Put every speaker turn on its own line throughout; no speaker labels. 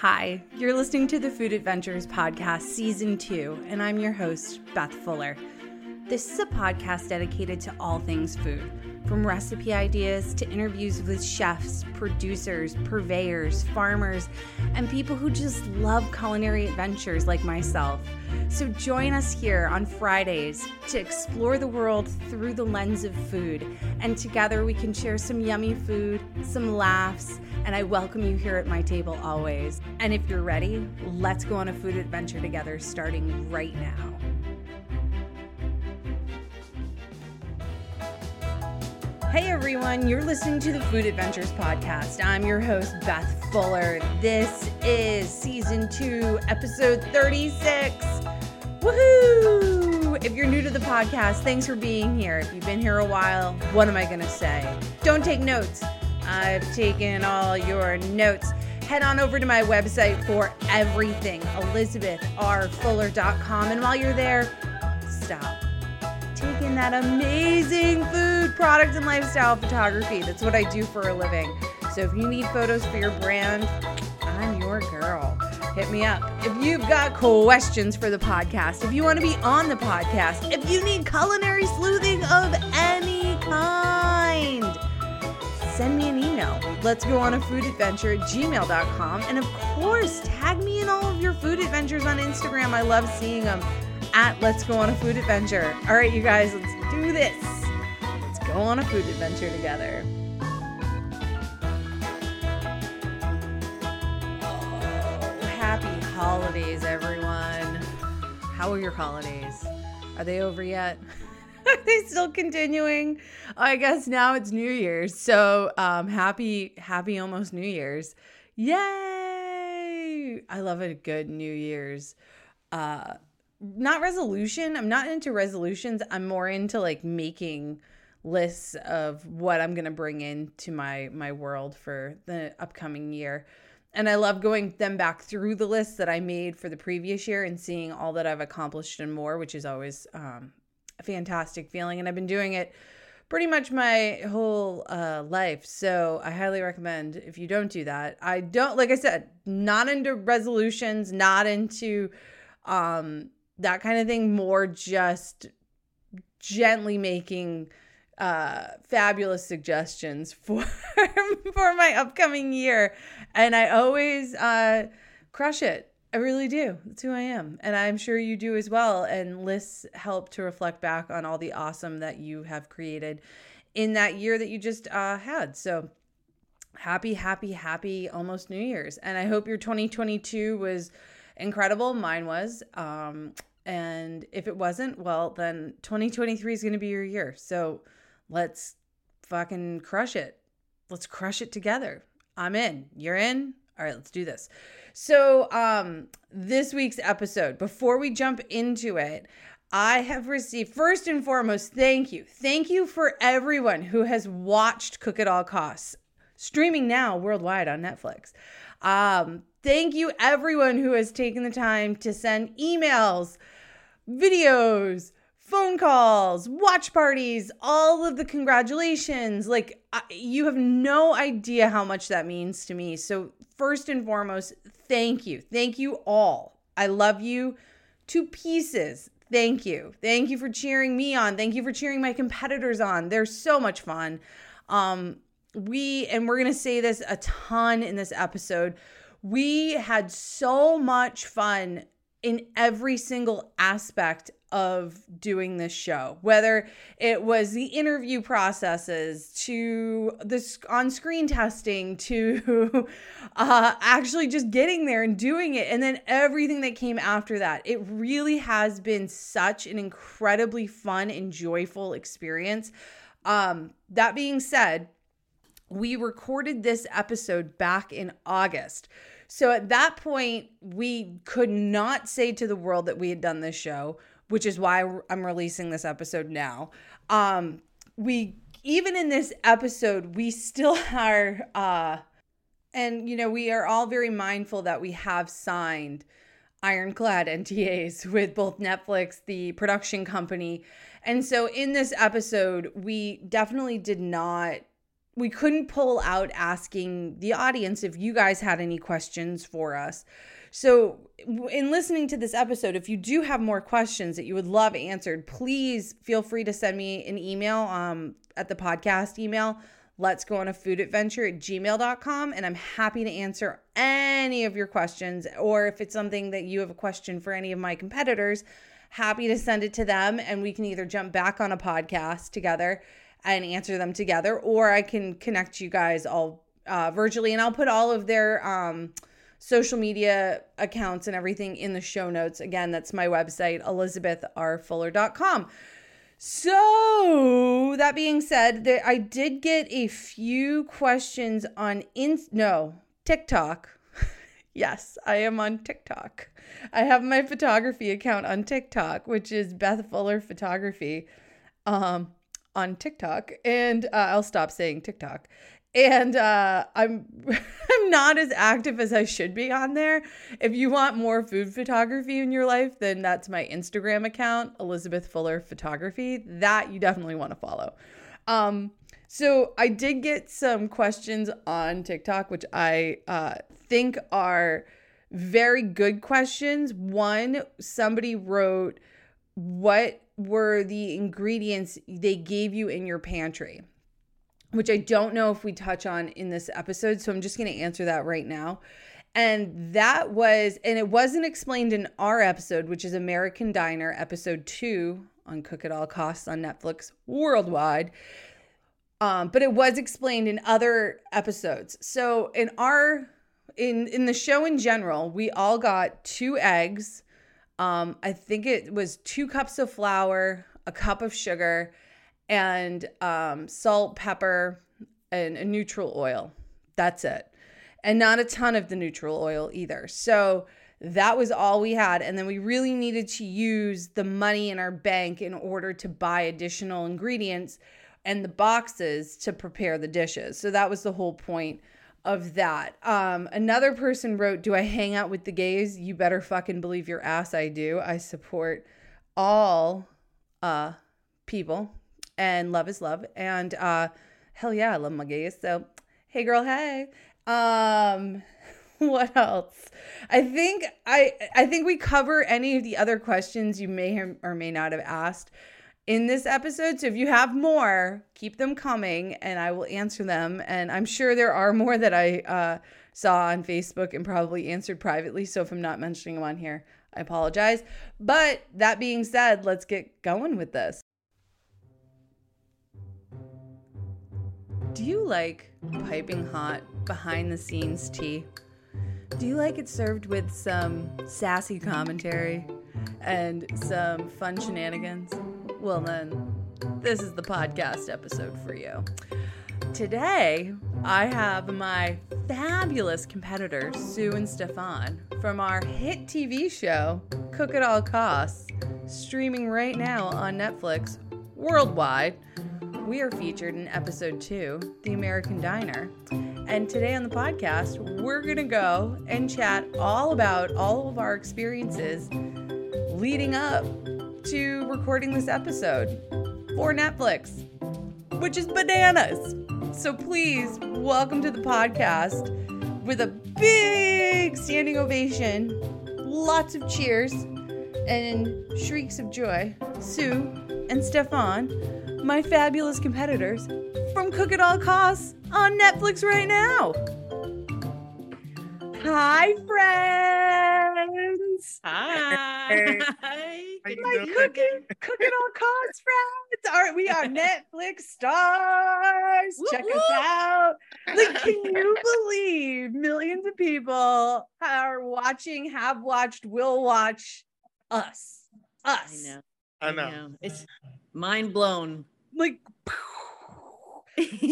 Hi, you're listening to the Food Adventures Podcast, Season 2, and I'm your host, Beth Fuller. This is a podcast dedicated to all things food, from recipe ideas to interviews with chefs, producers, purveyors, farmers, and people who just love culinary adventures like myself. So join us here on Fridays to explore the world through the lens of food, and together we can share some yummy food, some laughs, and I welcome you here at my table always. And if you're ready, let's go on a food adventure together starting right now. Hey everyone, you're listening to the Food Adventures Podcast. I'm your host, Beth Fuller. This is season two, episode 36. Woohoo! If you're new to the podcast, thanks for being here. If you've been here a while, what am I going to say? Don't take notes. I've taken all your notes. Head on over to my website for everything, elizabethrfuller.com. And while you're there, stop taking that amazing food, product, and lifestyle photography. That's what I do for a living. So if you need photos for your brand, I'm your girl. Hit me up. If you've got questions for the podcast, if you want to be on the podcast, if you need culinary sleuthing of any kind, send me an email. Let's go on a food adventure at gmail.com. And of course, tag me in all of your food adventures on Instagram. I love seeing them at Let's Go on a Food Adventure. All right, you guys, let's do this. Let's go on a food adventure together. Happy holidays, everyone. How are your holidays? Are they over yet? are they still continuing? I guess now it's New Year's. So, um, happy, happy almost New Year's. Yay! I love a good New Year's. Uh, not resolution. I'm not into resolutions. I'm more into like making lists of what I'm going to bring into my my world for the upcoming year. And I love going them back through the lists that I made for the previous year and seeing all that I've accomplished and more, which is always um, a fantastic feeling. And I've been doing it pretty much my whole uh, life. So I highly recommend if you don't do that. I don't, like I said, not into resolutions, not into um, that kind of thing, more just gently making uh, fabulous suggestions for for my upcoming year, and I always uh, crush it. I really do. That's who I am, and I'm sure you do as well. And lists help to reflect back on all the awesome that you have created in that year that you just uh, had. So happy, happy, happy almost New Year's, and I hope your 2022 was incredible. Mine was. Um, and if it wasn't, well, then 2023 is going to be your year. So let's fucking crush it. Let's crush it together. I'm in. You're in? All right, let's do this. So, um, this week's episode, before we jump into it, I have received, first and foremost, thank you. Thank you for everyone who has watched Cook at All Costs, streaming now worldwide on Netflix. Um, thank you, everyone who has taken the time to send emails, videos, phone calls, watch parties, all of the congratulations. Like, you have no idea how much that means to me. So, first and foremost, thank you. Thank you all. I love you to pieces. Thank you. Thank you for cheering me on. Thank you for cheering my competitors on. They're so much fun. Um, we, and we're going to say this a ton in this episode, we had so much fun in every single aspect of doing this show, whether it was the interview processes to the on screen testing to uh, actually just getting there and doing it, and then everything that came after that. It really has been such an incredibly fun and joyful experience. Um, that being said, we recorded this episode back in August. So at that point, we could not say to the world that we had done this show, which is why I'm releasing this episode now. Um, we even in this episode, we still are uh and you know, we are all very mindful that we have signed ironclad NDAs with both Netflix, the production company. And so in this episode, we definitely did not we couldn't pull out asking the audience if you guys had any questions for us. So, in listening to this episode, if you do have more questions that you would love answered, please feel free to send me an email um, at the podcast email. Let's go on a food adventure at gmail.com. And I'm happy to answer any of your questions. Or if it's something that you have a question for any of my competitors, happy to send it to them. And we can either jump back on a podcast together and answer them together, or I can connect you guys all uh, virtually. And I'll put all of their, um, social media accounts and everything in the show notes. Again, that's my website, elizabethrfuller.com. So, that being said, I did get a few questions on in no, TikTok. yes, I am on TikTok. I have my photography account on TikTok, which is Beth Fuller Photography um on TikTok and uh, I'll stop saying TikTok and uh, I'm I'm not as active as I should be on there. If you want more food photography in your life, then that's my Instagram account, Elizabeth Fuller Photography. That you definitely want to follow. Um, so I did get some questions on TikTok, which I uh, think are very good questions. One, somebody wrote, "What were the ingredients they gave you in your pantry?" which I don't know if we touch on in this episode. So I'm just going to answer that right now. And that was, and it wasn't explained in our episode, which is American Diner, episode two on Cook at All Costs on Netflix worldwide. Um, but it was explained in other episodes. So in our in in the show in general, we all got two eggs. Um, I think it was two cups of flour, a cup of sugar, and um, salt, pepper, and a neutral oil. That's it. And not a ton of the neutral oil either. So that was all we had. And then we really needed to use the money in our bank in order to buy additional ingredients and the boxes to prepare the dishes. So that was the whole point of that. Um, another person wrote, Do I hang out with the gays? You better fucking believe your ass I do. I support all uh, people and love is love. And uh, hell yeah, I love my gays. So hey girl, hey. Um, what else? I think I I think we cover any of the other questions you may or may not have asked in this episode. So if you have more, keep them coming and I will answer them. And I'm sure there are more that I uh, saw on Facebook and probably answered privately. So if I'm not mentioning them on here, I apologize. But that being said, let's get going with this. Do you like piping hot, behind the scenes tea? Do you like it served with some sassy commentary and some fun shenanigans? Well, then, this is the podcast episode for you. Today, I have my fabulous competitors, Sue and Stefan, from our hit TV show, Cook at All Costs, streaming right now on Netflix worldwide we are featured in episode two, The American Diner. And today on the podcast, we're going to go and chat all about all of our experiences leading up to recording this episode for Netflix, which is bananas. So please welcome to the podcast with a big standing ovation, lots of cheers, and shrieks of joy, Sue and Stefan my fabulous competitors from Cook at All Costs on Netflix right now. Hi, friends.
Hi.
My cooking, cook at all costs friends. Are we are Netflix stars? Check us out. Like, can you believe millions of people are watching, have watched, will watch us? Us.
I know.
I know.
It's mind blown.
Like,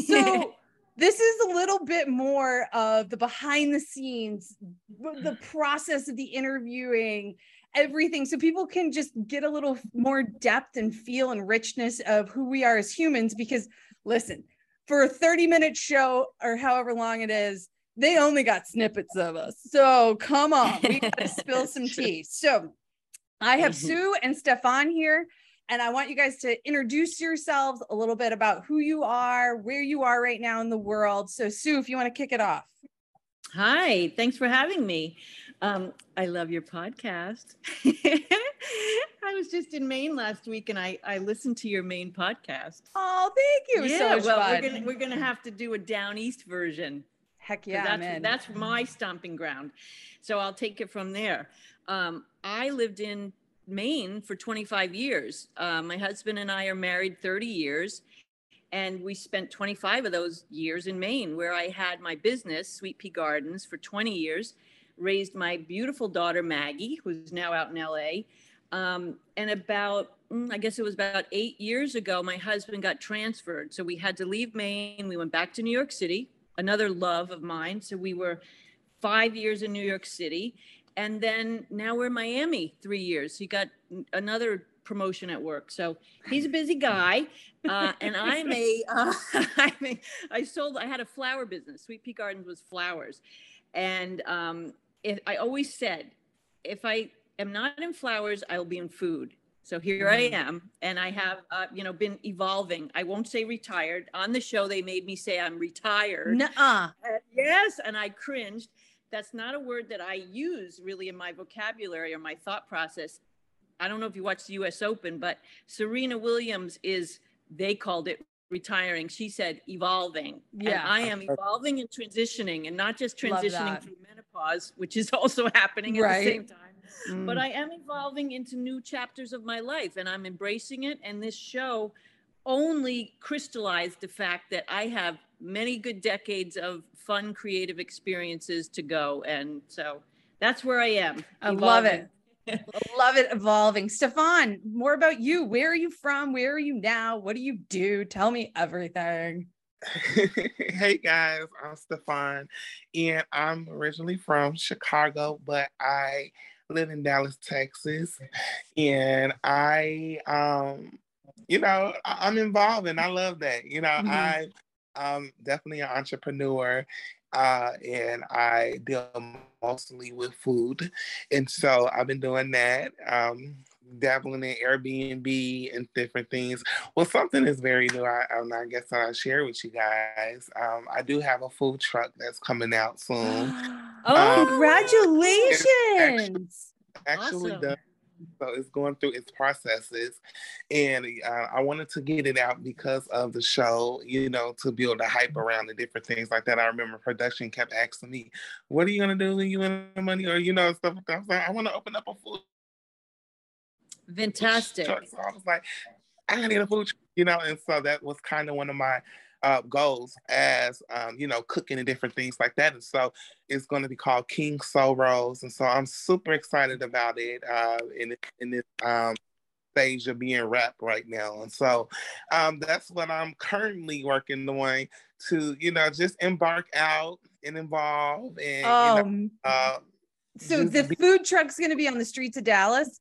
so this is a little bit more of the behind the scenes, the mm. process of the interviewing, everything. So people can just get a little more depth and feel and richness of who we are as humans. Because listen, for a 30 minute show or however long it is, they only got snippets of us. So come on, we got to spill some tea. So I have mm-hmm. Sue and Stefan here and I want you guys to introduce yourselves a little bit about who you are, where you are right now in the world. So, Sue, if you want to kick it off.
Hi, thanks for having me. Um, I love your podcast. I was just in Maine last week and I, I listened to your Maine podcast.
Oh, thank you.
Yeah,
so
well,
fun.
we're gonna we're gonna have to do a down east version.
Heck yeah,
that's
man.
that's my stomping ground. So I'll take it from there. Um, I lived in Maine for 25 years. Uh, my husband and I are married 30 years, and we spent 25 of those years in Maine, where I had my business, Sweet Pea Gardens, for 20 years. Raised my beautiful daughter Maggie, who's now out in LA. Um, and about, mm, I guess it was about eight years ago, my husband got transferred. So we had to leave Maine. We went back to New York City, another love of mine. So we were five years in New York City. And then now we're in Miami three years. He got another promotion at work. So he's a busy guy. Uh, and I'm a, uh, I'm a, I sold, I had a flower business. Sweet Pea Gardens was flowers. And um, if, I always said, if I am not in flowers, I will be in food. So here I
Mhm.
am, and I have, uh, you know, been evolving. I won't say retired. On the show, they made me say I'm retired.
Nuh-uh.
Uh, yes, and I cringed. That's not a word that I use really in my vocabulary or my thought process. I don't know if you watched the US Open, but Serena Williams is, they called it retiring. She said evolving.
Yeah.
And I am evolving and transitioning and not just transitioning through menopause, which is also happening at
Right.
the same time.
Mm.
But I am evolving into new chapters of my life and I'm embracing it. And this show only crystallized the fact that I have many good decades of fun, creative experiences to go. And so that's where I am.
I love it. love it evolving. Stefan, more about you. Where are you from? Where are you now? What do you do? Tell me everything.
hey guys, I'm Stefan, and I'm originally from Chicago, but I live in Dallas, Texas, and I, um, you know, I- I'm involved, and I love that. You know,
Mhm.
I, I'm definitely an entrepreneur, uh, and I deal mostly with food, and so I've been doing that. Um, dabbling in Airbnb and different things. Well, something is very new. I, um, I guess I'll share with you guys. Um, I do have a food truck that's coming out soon.
Oh,
Um,
Congratulations.
Actually,
Awesome.
done. So it's going through its processes, and uh, I wanted to get it out because of the show. You know, to build a hype around the different things like that. I remember production kept asking me, "What are you gonna do when you win the money?" Or you know, stuff like that. I was like, "I want to open up a food
fantastic.
truck. So I was like, I need a food truck, you know, and so that was kind of one of my uh, goals as um, you know, cooking and different things like that. And so it's going to be called King Soul Rolls, and so I'm super excited about it uh, in in this um, stage of being wrapped right now. And so um, that's what I'm currently working on to you know just embark out and involve and you know,
Um,
uh,
so the
be-
food truck's going to be on the streets of Dallas.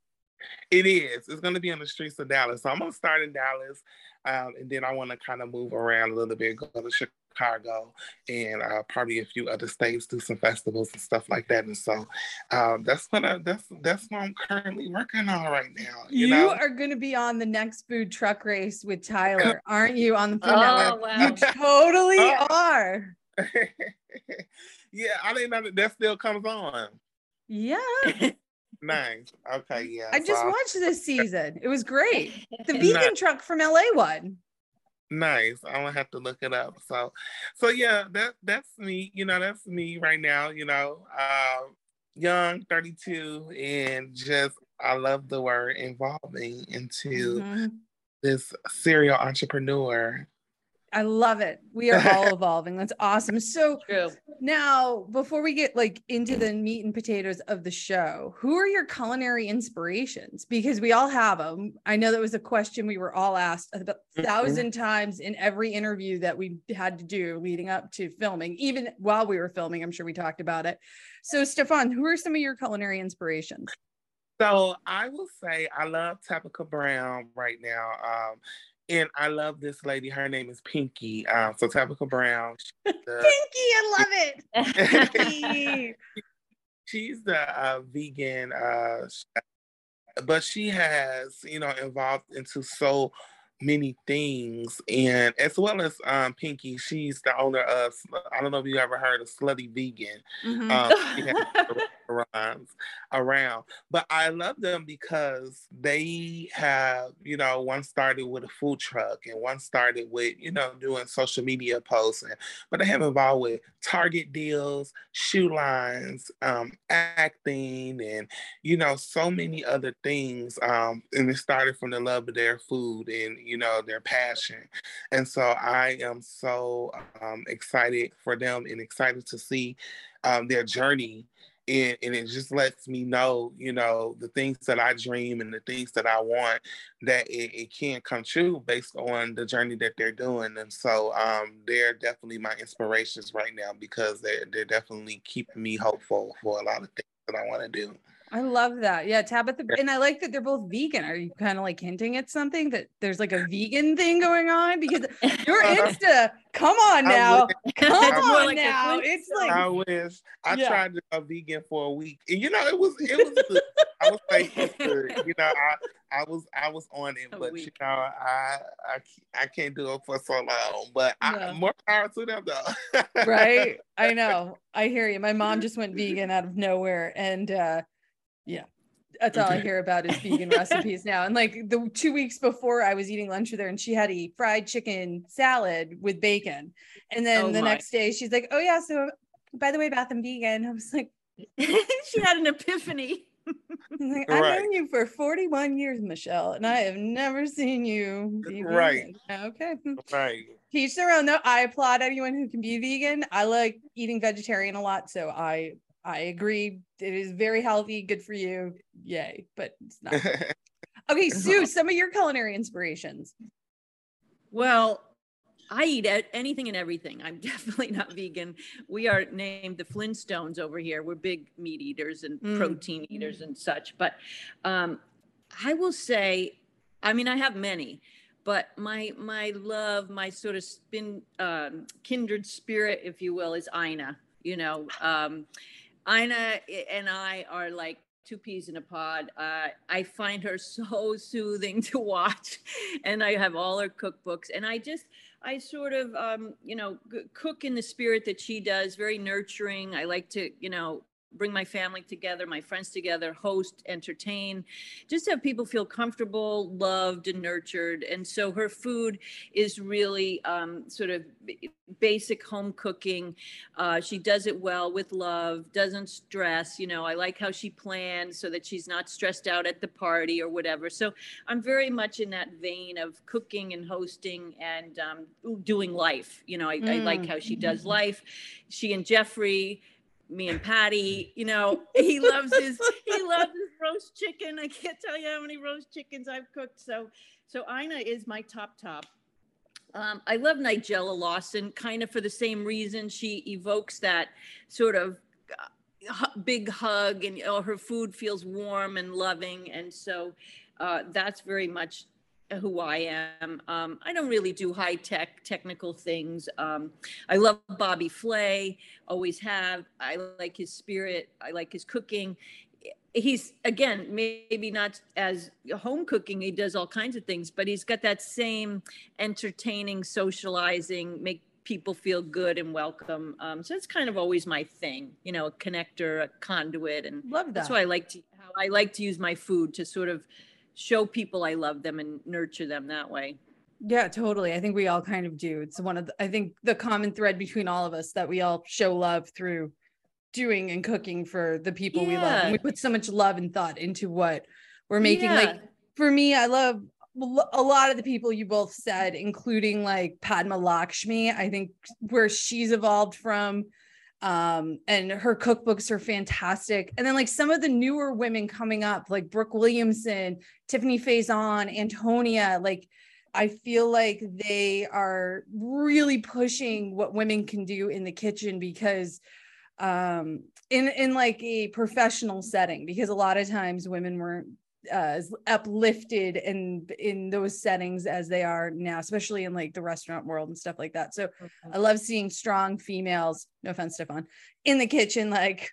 It is. It's going to be on the streets of Dallas. So I'm going to start in Dallas, um, and then I want to kind of move around a little bit, go to Chicago, and uh, probably a few other states, do some festivals and stuff like that. And so um, that's what I, that's that's what I'm currently working on right now. You,
You,
know,
are going to be on the next food truck race with Tyler, aren't you? On the Food
Oh,
Network.
wow.
You totally
Oh.
are.
yeah, I didn't know that that still comes on.
Yeah.
Nice. Okay. Yeah.
I just
so-
watched this season. It was great. The vegan truck from LA one.
Nice. I'm gonna have to look it up. So, so yeah, that that's me. You know, that's me right now. You know, um, young, 32, and just I love the word involving into
Mhm.
this serial entrepreneur.
I love it. We are all evolving. That's awesome. So
True.
now, before we get like into the meat and potatoes of the show, who are your culinary inspirations? Because we all have them. I know that was a question we were all asked about a
Mhm.
thousand times in every interview that we had to do leading up to filming. Even while we were filming, I'm sure we talked about it. So, Stefan, who are some of your culinary inspirations?
So I will say I love Tabitha Brown right now. Um, and I love this lady. Her name is Pinky. Um, so Tabitha Brown. the-
Pinky, I love it.
She's the uh, vegan uh, but she has, you know, involved into so many things and as well as um pinky she's the owner of i don't know if you ever heard of slutty vegan mm-hmm. um, restaurants around. But i love them because they have you know one started with a food truck and one started with you know doing social media posts and, but they have involved with target deals shoe lines um acting and you know so many other things um and it started from the love of their food and you know their passion. And so i am so um, excited for them and excited to see um, their journey and, and, it just lets me know you know the things that i dream and the things that i want that it, it can come true based on the journey that they're doing. And so um, they're definitely my inspirations right now because they're, they're definitely keeping me hopeful for a lot of things that i want to do
I love that. Yeah, Tabitha, and I like that they're both vegan. Are you kind of like hinting at something that there's like a vegan thing going on? Because your Insta, come on now, come on like now. It's like
I wish I yeah. tried to go vegan for a week, and you know it was it was good. I was like, you know, I I was I was on it, a but week. you know, I I I can't do it for so long. But I, more power to them though.
right, I know. I hear you. My mom just went vegan out of nowhere, and. uh yeah. That's all I hear about is vegan recipes now. And like the two weeks before I was eating lunch with her and she had a fried chicken salad with bacon. And then oh the my. next day she's like, Oh yeah, so by the way, Beth I'm vegan. I was like,
she had an epiphany.
like, I've known you for 41 years, Michelle, and I have never seen you
be right.
Okay.
Right.
Teach their own though. I applaud anyone who can be vegan. I like eating vegetarian a lot, so I I agree. It is very healthy, good for you. Yay. But it's not. okay, Sue, some of your culinary inspirations.
Well, I eat anything and everything. I'm definitely not vegan. We are named the Flintstones over here. We're big meat eaters and mm. protein eaters and such. But um, I will say, I mean, I have many, but my my love, my sort of spin um, kindred spirit, if you will, is Ina. You know, um, Ina and I are like two peas in a pod. Uh, I find her so soothing to watch, and I have all her cookbooks, and I just. I sort of, um, you know, cook in the spirit that she does, very nurturing. I like to, you know, bring my family together, my friends together, host, entertain, just have people feel comfortable, loved, and nurtured. And so her food is really um, sort of basic home cooking. Uh, she does it well with love, doesn't stress. You know, I like how she plans so that she's not stressed out at the party or whatever. So I'm very much in that vein of cooking and hosting and um, doing life. You know, I, mm. I like how she does mm. life. She and Jeffrey me and Patty, you know, he loves his he loves his roast chicken. I can't tell you how many roast chickens I've cooked. So so Ina is my top top. Um, I love Nigella Lawson, kind of for the same reason. She evokes that sort of uh, big hug, and oh, her food feels warm and loving, and so uh, that's very much who I am. Um, I don't really do high tech technical things. Um, I love Bobby Flay, always have. I like his spirit. I like his cooking. He's again maybe not as home cooking. He does all kinds of things, but he's got that same entertaining, socializing, make people feel good and welcome. Um, so that's kind of always my thing, you know, a connector, a conduit, and
love that.
That's why I like to how I like to use my food to sort of show people I love them and nurture them that way.
Yeah, totally. I think we all kind of do. It's one of the, I think the common thread between all of us that we all show love through doing and cooking for the people yeah. we love. And we put so much love and thought into what we're making. Yeah. Like for me, I love a lot of the people you both said, including like Padma Lakshmi. I think where she's evolved from um and her cookbooks are fantastic. And then like some of the newer women coming up like brooke williamson tiffani faison antonia like i feel like they are really pushing what women can do in the kitchen because um in in like a professional setting because a lot of times women weren't uh, as uplifted in in those settings as they are now, especially in like the restaurant world and stuff like that. So okay. I love seeing strong females. No offense, Stefan, in the kitchen, like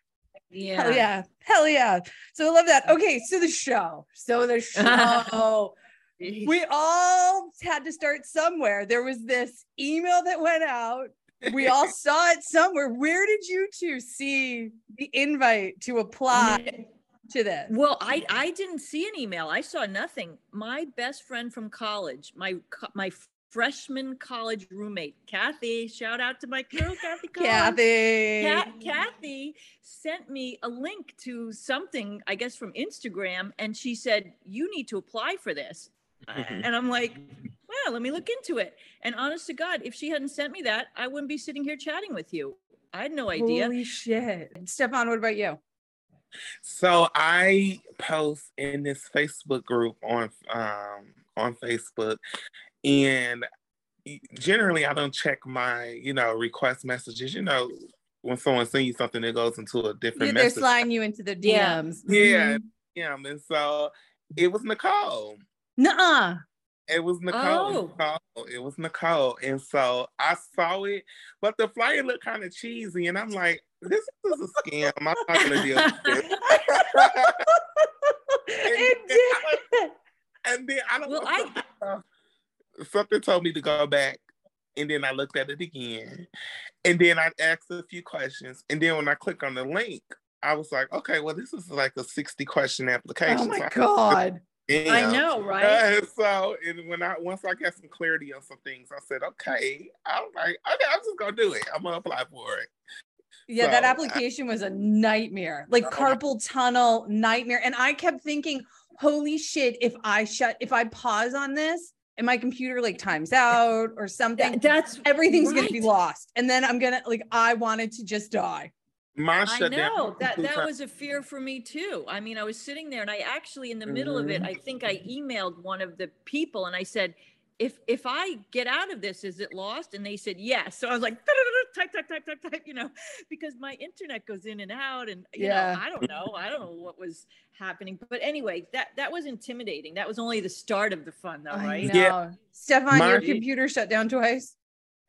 Yeah.
Hell yeah. Hell yeah. So I love that. Okay, so the show. So the show. we all had to start somewhere. There was this email that went out. We all saw it somewhere. Where did you two see the invite to apply to this?
Well, I I didn't see an email. I saw nothing. My best friend from college, my my freshman college roommate, Kathy. Shout out to my girl, Kathy.
Kathy.
Kat, Kathy sent me a link to something, I guess from Instagram, and she said, You need to apply for this. and I'm like, Well, let me look into it. And honest to God, if she hadn't sent me that, I wouldn't be sitting here chatting with you. I had no idea.
Holy shit. Stefan, what about you?
So I post in this Facebook group on um on Facebook and generally I don't check my, you know, request messages. You know, when someone sends you something that goes into a different
Yeah, they're
message.
sliding you into the
Yeah.
DMs.
Yeah. Yeah, and so it was Nicole.
Nuh-uh.
It was Nicole.
Oh.
Nicole. It was Nicole. And so I saw it, but the flyer looked kind of cheesy. And I'm like, this is a scam. I'm not gonna deal with this.
it did.
And then I don't
Well,
know.
I-
something, told me to go back. And then I looked at it again. And then I asked a few questions. And then when I click on the link, I was like, okay, well, this is like a 60 question application.
Oh my
I-
god.
I know, right?
Uh, so and when I once I got some clarity on some things, I said, okay. I was like, okay, I'm just gonna do it. I'm gonna apply for it.
Yeah, that
So, I-
application was a nightmare. Like carpal tunnel nightmare. And I kept thinking, holy shit, if I shut if I pause on this and my computer like times out or something,
That- that's
everything's gonna be lost. And then I'm gonna like I wanted to just die.
Mine
I know that that was a fear for me too. I mean, I was sitting there and I actually in the middle of it,
Mhm.
I think I emailed one of the people and I said, if if I get out of this, is it lost? And they said yes. So I was like, type, type, type, type, type, you know, because my internet goes in and out, and you
Yeah.
know, I don't know, I don't know what was happening. But anyway, that that was intimidating. That was only the start of the fun, though,
I
right?
know.
Yeah.
Stefan, your computer shut down twice.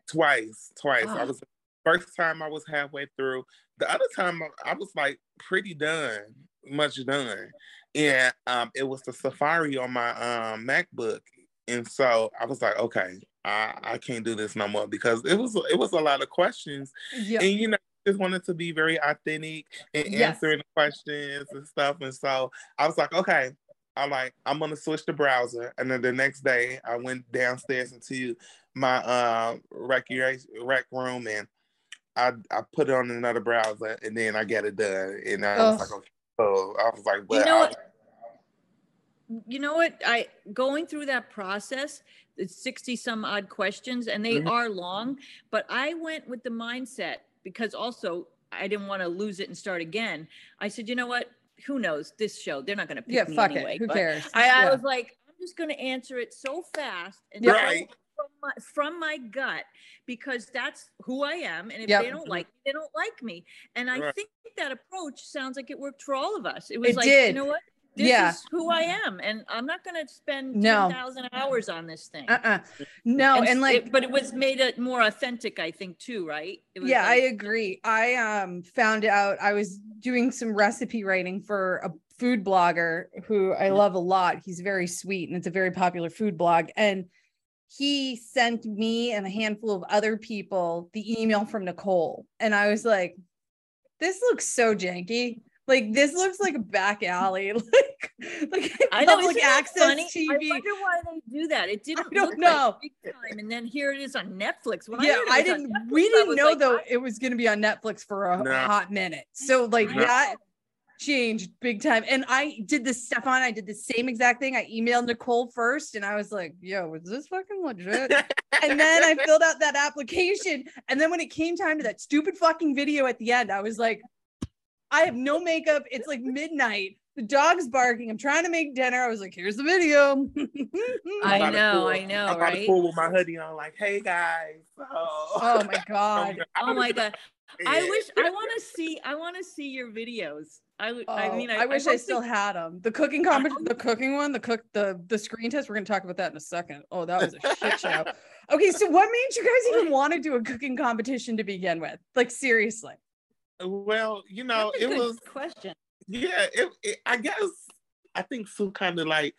twice, twice. I
Oh.
was first time I was halfway through. The other time I- I was like pretty done, much done. And um it was the Safari on my um MacBook. And so I was like, okay, I, I can't do this no more because it was it was a lot of questions.
Yeah.
And you know, just wanted to be very authentic and
Yes.
answering the questions and stuff. And so I was like, okay, I'm like, I'm gonna switch the browser. And then the next day I went downstairs into my uh recreation rec room and I I put it on another browser and then I got it done. And I was like, okay. So I was like, but
you know what? You know what? I going through that process, it's 60 some odd questions and they
Mhm.
are long, but I went with the mindset because also I didn't want to lose it and start again. I said, you know what? Who knows? This show, they're not going to pick
Yeah,
me
fuck
anyway.
it. Who
But
cares?
I, I was like, I'm just going to answer it so fast and
Right.
from my, from my gut because that's who I am. And if
Yep.
they don't like me, they don't like me. And I
Right.
think that approach sounds like it worked for all of us. It was
It
like,
did.
you know what? This
Yeah.
is who I am, and I'm not going to spend
No.
10,000 hours on this thing.
Uh-uh. No, and,
s-
like
it- but it was made it more authentic, I think, too, right?
Yeah i agree i um found out i was doing some recipe writing for a food blogger who i
Mm.
love a lot he's very sweet and it's a very popular food blog and he sent me and a handful of other people the email from nicole and i was like this looks so janky like this looks like a back alley like like
I know,
public
isn't that
access
funny? TV. I
tv
wonder why they do that. It didn't
don't
look
know.
like big time, and then here it is on Netflix. When
yeah,
heard it
I didn't.
Netflix,
We didn't know
like,
though
I-
it was going to be on Netflix for a
No.
hot minute. So like
I
that changed big time. And I did this, Stefan. I did the same exact thing. I emailed Nicole first, and I was like, "Yo, is this fucking legit?" and then I filled out that application. And then when it came time to that stupid fucking video at the end, I was like, "I have no makeup. It's like midnight." The dog's barking. I'm trying to make dinner. I was like, here's the video.
I know, I know,
I'm
right?
pull with my hoodie on, like, hey guys. So,
oh my God.
Oh my god! I wish I want to see. I want to see your videos. I would. I
Oh,
mean,
I, wish I,
hope
still
they-
had them. The cooking
competition,
the cooking one, the cook, the the screen test. We're gonna talk about that in a second. Oh, that was a shit show. Okay, so what made you guys even want to do a cooking competition to begin with? Like seriously.
Well, you know, it was
question.
yeah. It, it I guess I think Sue kind of like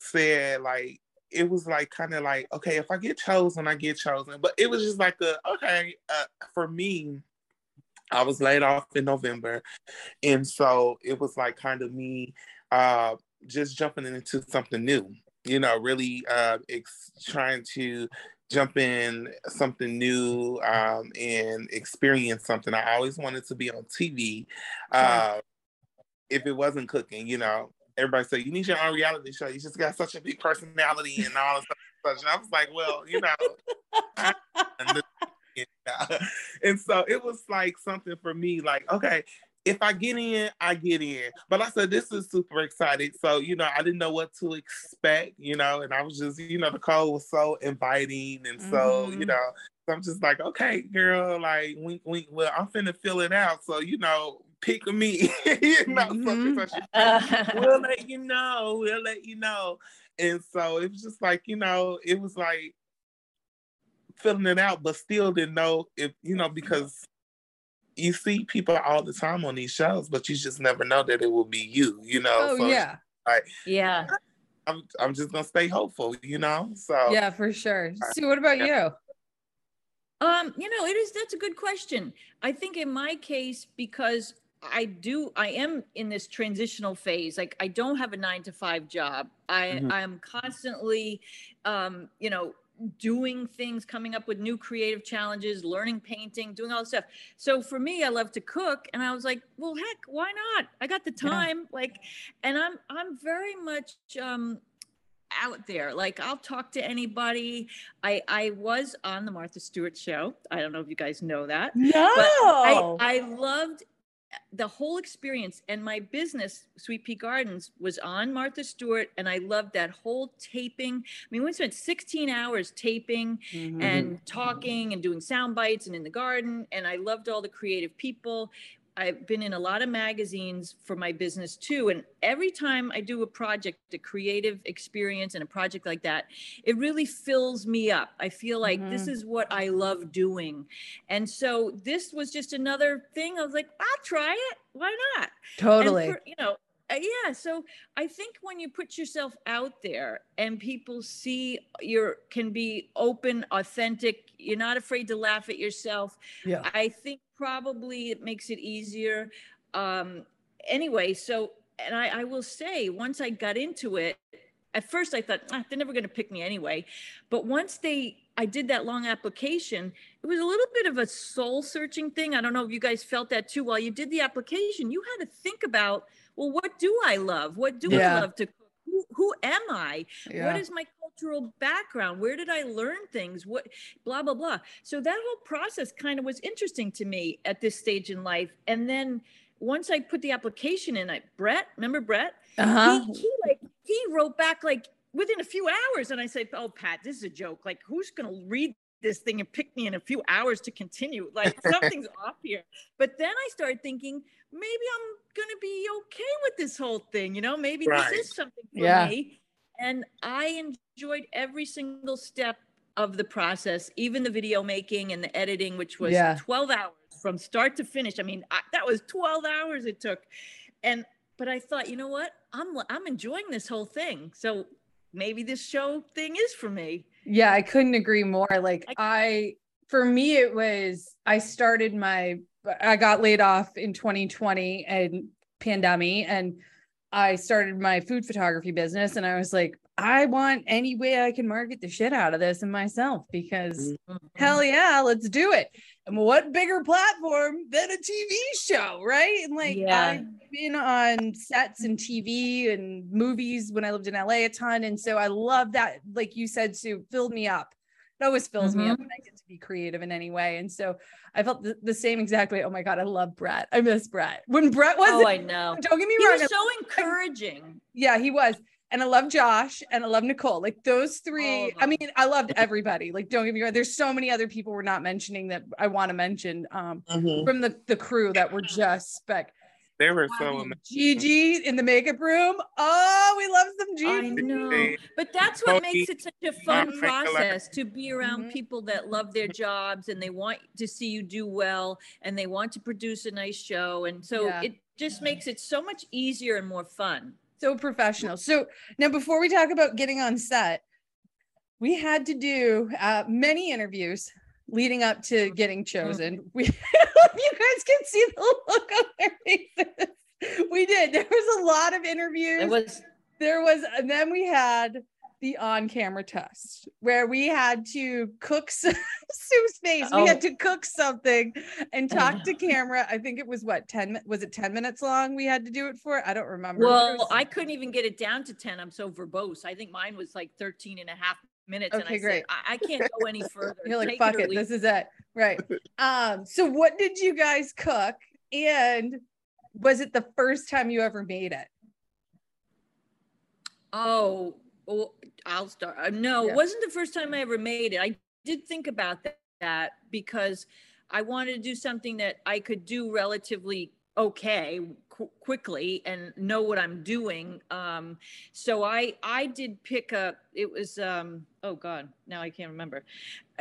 said like it was like kind of like okay, if I get chosen, I get chosen. But it was just like a okay uh, for me. I was laid off in November, and so it was like kind of me uh, just jumping into something new. You know, really uh, ex- trying to jump in something new um, and experience something. I always wanted to be on TV. Uh, if it wasn't cooking, you know, everybody said you need your own reality show. You just got such a big personality and all this stuff. And I was like, well, you know, and so it was like something for me, like, okay, if I get in, I get in. But I said, this is super excited. So, you know, I didn't know what to expect, you know, and I was just, you know, the call was so inviting. And so, mm-hmm. you know, so I'm just like, okay, girl, like, wink, wink. Well, I'm finna fill it out. So, you know, pick me. you know, mm-hmm. so we'll let you know. We'll let you know. And so it was just like, you know, it was like filling it out, but still didn't know if, you know, because you see people all the time on these shows, but you just never know that it will be you, you know.
Oh so yeah.
Like
yeah.
I'm I'm just gonna stay hopeful, you know. So
yeah, for sure. So what about yeah.
you? Um, you know, it is that's a good question. I think in my case, because I do I am in this transitional phase. Like I don't have a nine to five job. I mm-hmm. I'm constantly um, you know, doing things, coming up with new creative challenges, learning painting, doing all this stuff. So for me, I love to cook, and I was like, well, heck, why not? I got the time, yeah. like, and I'm I'm very much um, out there. Like I'll talk to anybody. I I was on the Martha Stewart show. I don't know if you guys know that.
No. I,
I loved the whole experience and my business sweet pea gardens was on martha stewart and i loved that whole taping i mean we spent 16 hours taping mm-hmm. and talking and doing sound bites and in the garden and i loved all the creative people I've been in a lot of magazines for my business too. And every time I do a project, a creative experience and a project like that, it really fills me up. I feel like mm-hmm. this is what I love doing. And so this was just another thing. I was like, I'll try it. Why not?
Totally. For,
you know, yeah so i think when you put yourself out there and people see you can be open authentic you're not afraid to laugh at yourself
yeah.
I think probably it makes it easier um anyway so and i i will say once i got into it at first i thought ah, they're never going to pick me anyway but once they i did that long application it was a little bit of a soul searching thing i don't know if you guys felt that too while you did the application you had to think about well, what do I love? What do yeah. I love to cook? Who, who am I? Yeah. What is my cultural background? Where did I learn things? What blah blah blah. So that whole process kind of was interesting to me at this stage in life. And then once I put the application in, I Brett, remember Brett?
Uh-huh.
He, he like he wrote back like within a few hours, and I said, "Oh, Pat, this is a joke. Like, who's gonna read this thing and pick me in a few hours to continue. Like something's off here. But then I started thinking, maybe I'm gonna be okay with this whole thing. You know, maybe right. this is something for yeah. me. And I enjoyed every single step of the process, even the video making and the editing, which was yeah. 12 hours from start to finish. I mean, I, that was 12 hours it took. And but I thought, you know what? I'm I'm enjoying this whole thing. So maybe this show thing is for me.
Yeah, I couldn't agree more. Like I for me it was I started my I got laid off in 2020 and pandemic and I started my food photography business and I was like, I want any way I can market the shit out of this and myself because mm-hmm. hell yeah, let's do it. What bigger platform than a TV show, right? And like yeah. I've been on sets and TV and movies when I lived in LA a ton. And so I love that, like you said, Sue, filled me up. It always fills mm-hmm. me up mm-hmm. when I get to be creative in any way. And so I felt the, the, same exact way. Oh my God, I love Brett. I miss Brett. When Brett was
Oh, I know.
Don't get me
he
wrong.
was so encouraging.
Yeah, he was. And I love Josh and I love Nicole. Like those three. I mean, I loved everybody. Like, don't get me wrong. There's so many other people we're not mentioning that I want to mention um, mm-hmm. from the, the crew that were just spec.
They were so
Having
amazing.
Gigi in the makeup room. Oh, we love some
I
Gigi.
know, but that's what
Tony,
makes it such a fun process to be around
Mhm.
people that love their jobs and they want to see you do well and they want to produce a nice show. And so
Yeah.
it just makes it so much easier and more fun.
So professional. So now, before we talk about getting on set, we had to do uh, many interviews leading up to getting chosen. We, you guys can see the look on their faces. We did. There was a lot of interviews.
It was
there was and then we had the on-camera test where we had to cook Sue's face. We had
Oh.
to cook something and talk to camera. I think it was what 10 mi- was it 10 minutes long we had to do it for? I don't remember.
well,
was-
I couldn't even get it down to 10. I'm so verbose. I think mine was like 13 and a half minutes. and
Okay,
I
great.
said, I, I can't go any further.
you're like
Take
fuck
or
it, this is it. Right. Um so what did you guys cook and was it the first time you ever made it?
Oh, well, I'll start. Uh, no,
Yeah.
it wasn't the first time I ever made it. I did think about that, that because I wanted to do something that I could do relatively okay qu- quickly and know what I'm doing. Um, so I I did pick up. It was um, oh god, now I can't remember.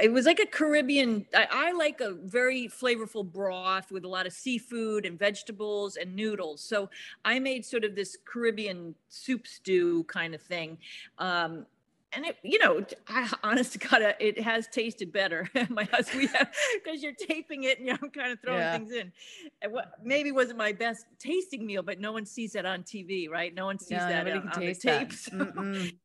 It was like a Caribbean. I, I like a very flavorful broth with a lot of seafood and vegetables and noodles. So I made sort of this Caribbean soup stew kind of thing. Um, and it, you know, I honest to God, uh, it has tasted better. My husband, because you're taping it and you're kind of throwing
Yeah.
things in. And what maybe wasn't my best tasting meal, but no one sees that on TV, right? No one sees
No,
that on, on the tape. so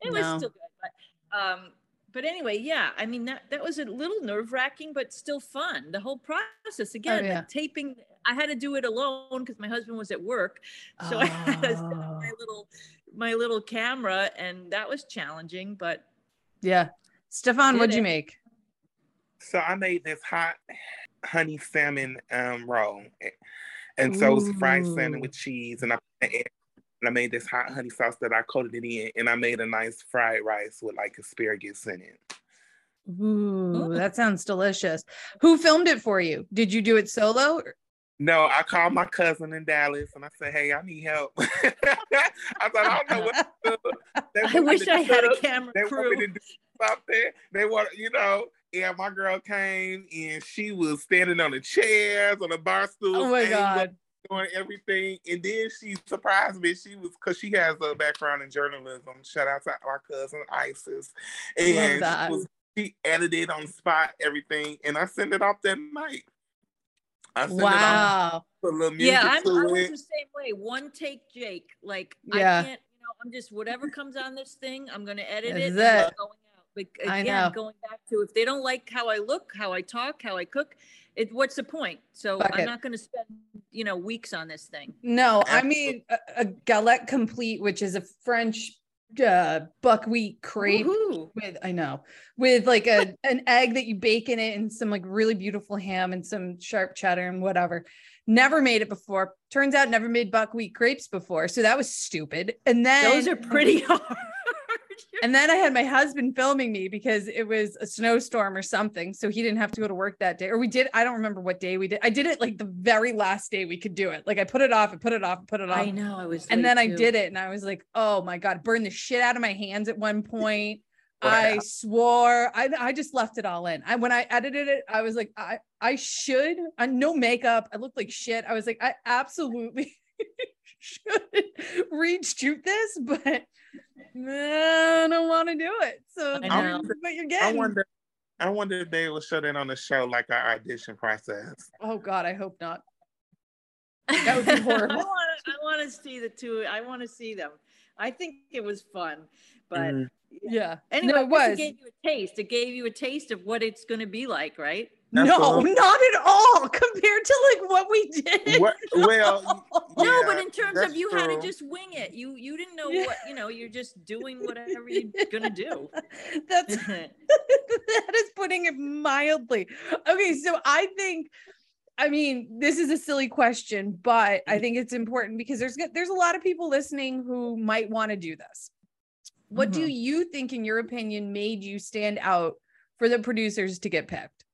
it was still good. But, um, but anyway, yeah, I mean that that was a little nerve wracking, but still fun. The whole process again,
Oh, yeah.
the taping. I had to do it alone because my husband was at work, so I had my
Oh.
little my little camera, and that was challenging. But
Yeah. Stefan, what'd you make?
So I made this hot honey salmon um roll. And so it was fried salmon with cheese and I and I made this hot honey sauce that I coated it in and I made a nice fried rice with like asparagus in it.
Ooh,
Ooh.
that sounds delicious. Who filmed it for you? Did you do it solo? or-
No, I called my cousin in Dallas and I said, Hey, I need help. I thought I don't know what to do.
I wish I had a camera
They want me to do something. They want, you know, yeah, my girl came and she was standing on the chairs, on the bar stools.
Oh my god.
doing everything. And then she surprised me. She was because she has a background in journalism. Shout out to our cousin Isis. And she, was, she edited on spot everything. And I sent it off that night. I sent it off
Wow.
with a little music
Yeah, I'm, I
to
was the same way. One take, Jake. Like
Yeah.
I can't, you know, I'm just whatever comes on this thing, I'm gonna edit
That's
it. and
it.
it's going out. But
I
again,
know.
going back to if they don't like how I look, how I talk, how I cook, it what's the point? So
Fuck
I'm
it.
not gonna spend, you know, weeks on this thing.
No, I mean a, a galette complete, which is a French uh, buckwheat crepe
Woohoo.
with I know with like a an egg that you bake in it and some like really beautiful ham and some sharp cheddar and whatever. Never made it before. Turns out never made buckwheat crepes before, so that was stupid. And then
Those are pretty hard.
And then I had my husband filming me because it was a snowstorm or something. So he didn't have to go to work that day. Or we did, I don't remember what day we did. I did it like the very last day we could do it. Like I put it off and put it off and put it off.
I know. I was.
And
late
then I did it and I was like, oh my God, burned the shit out of my hands at one point. I swore. I, I just left it all in. I when I edited it, I was like, I I should. I no makeup. I looked like shit. I was like, I absolutely should reshoot this, but I don't want to do it. So
I
this
know.
is what you're getting.
I wonder I wonder if they will show that on the show like our audition process.
Oh God, I hope not. That would be horrible.
I want to. I want to see the two. I want to see them. I think it was fun, but
Mhm.
Yeah.
anyway,
no, it was.
It gave you a taste. It gave you a taste of what it's going to be like, right?
No, not at all compared to like what we did.
What, well,
no, but in terms of you had to just wing it. You you didn't know
Yeah.
what you know. You're just doing whatever you're gonna do.
That's that is putting it mildly. Okay, so I think I mean, this is a silly question, but I think it's important because there's there's a lot of people listening who might want to do this. What do
Mhm.
you think in your opinion made you stand out for the producers to get picked?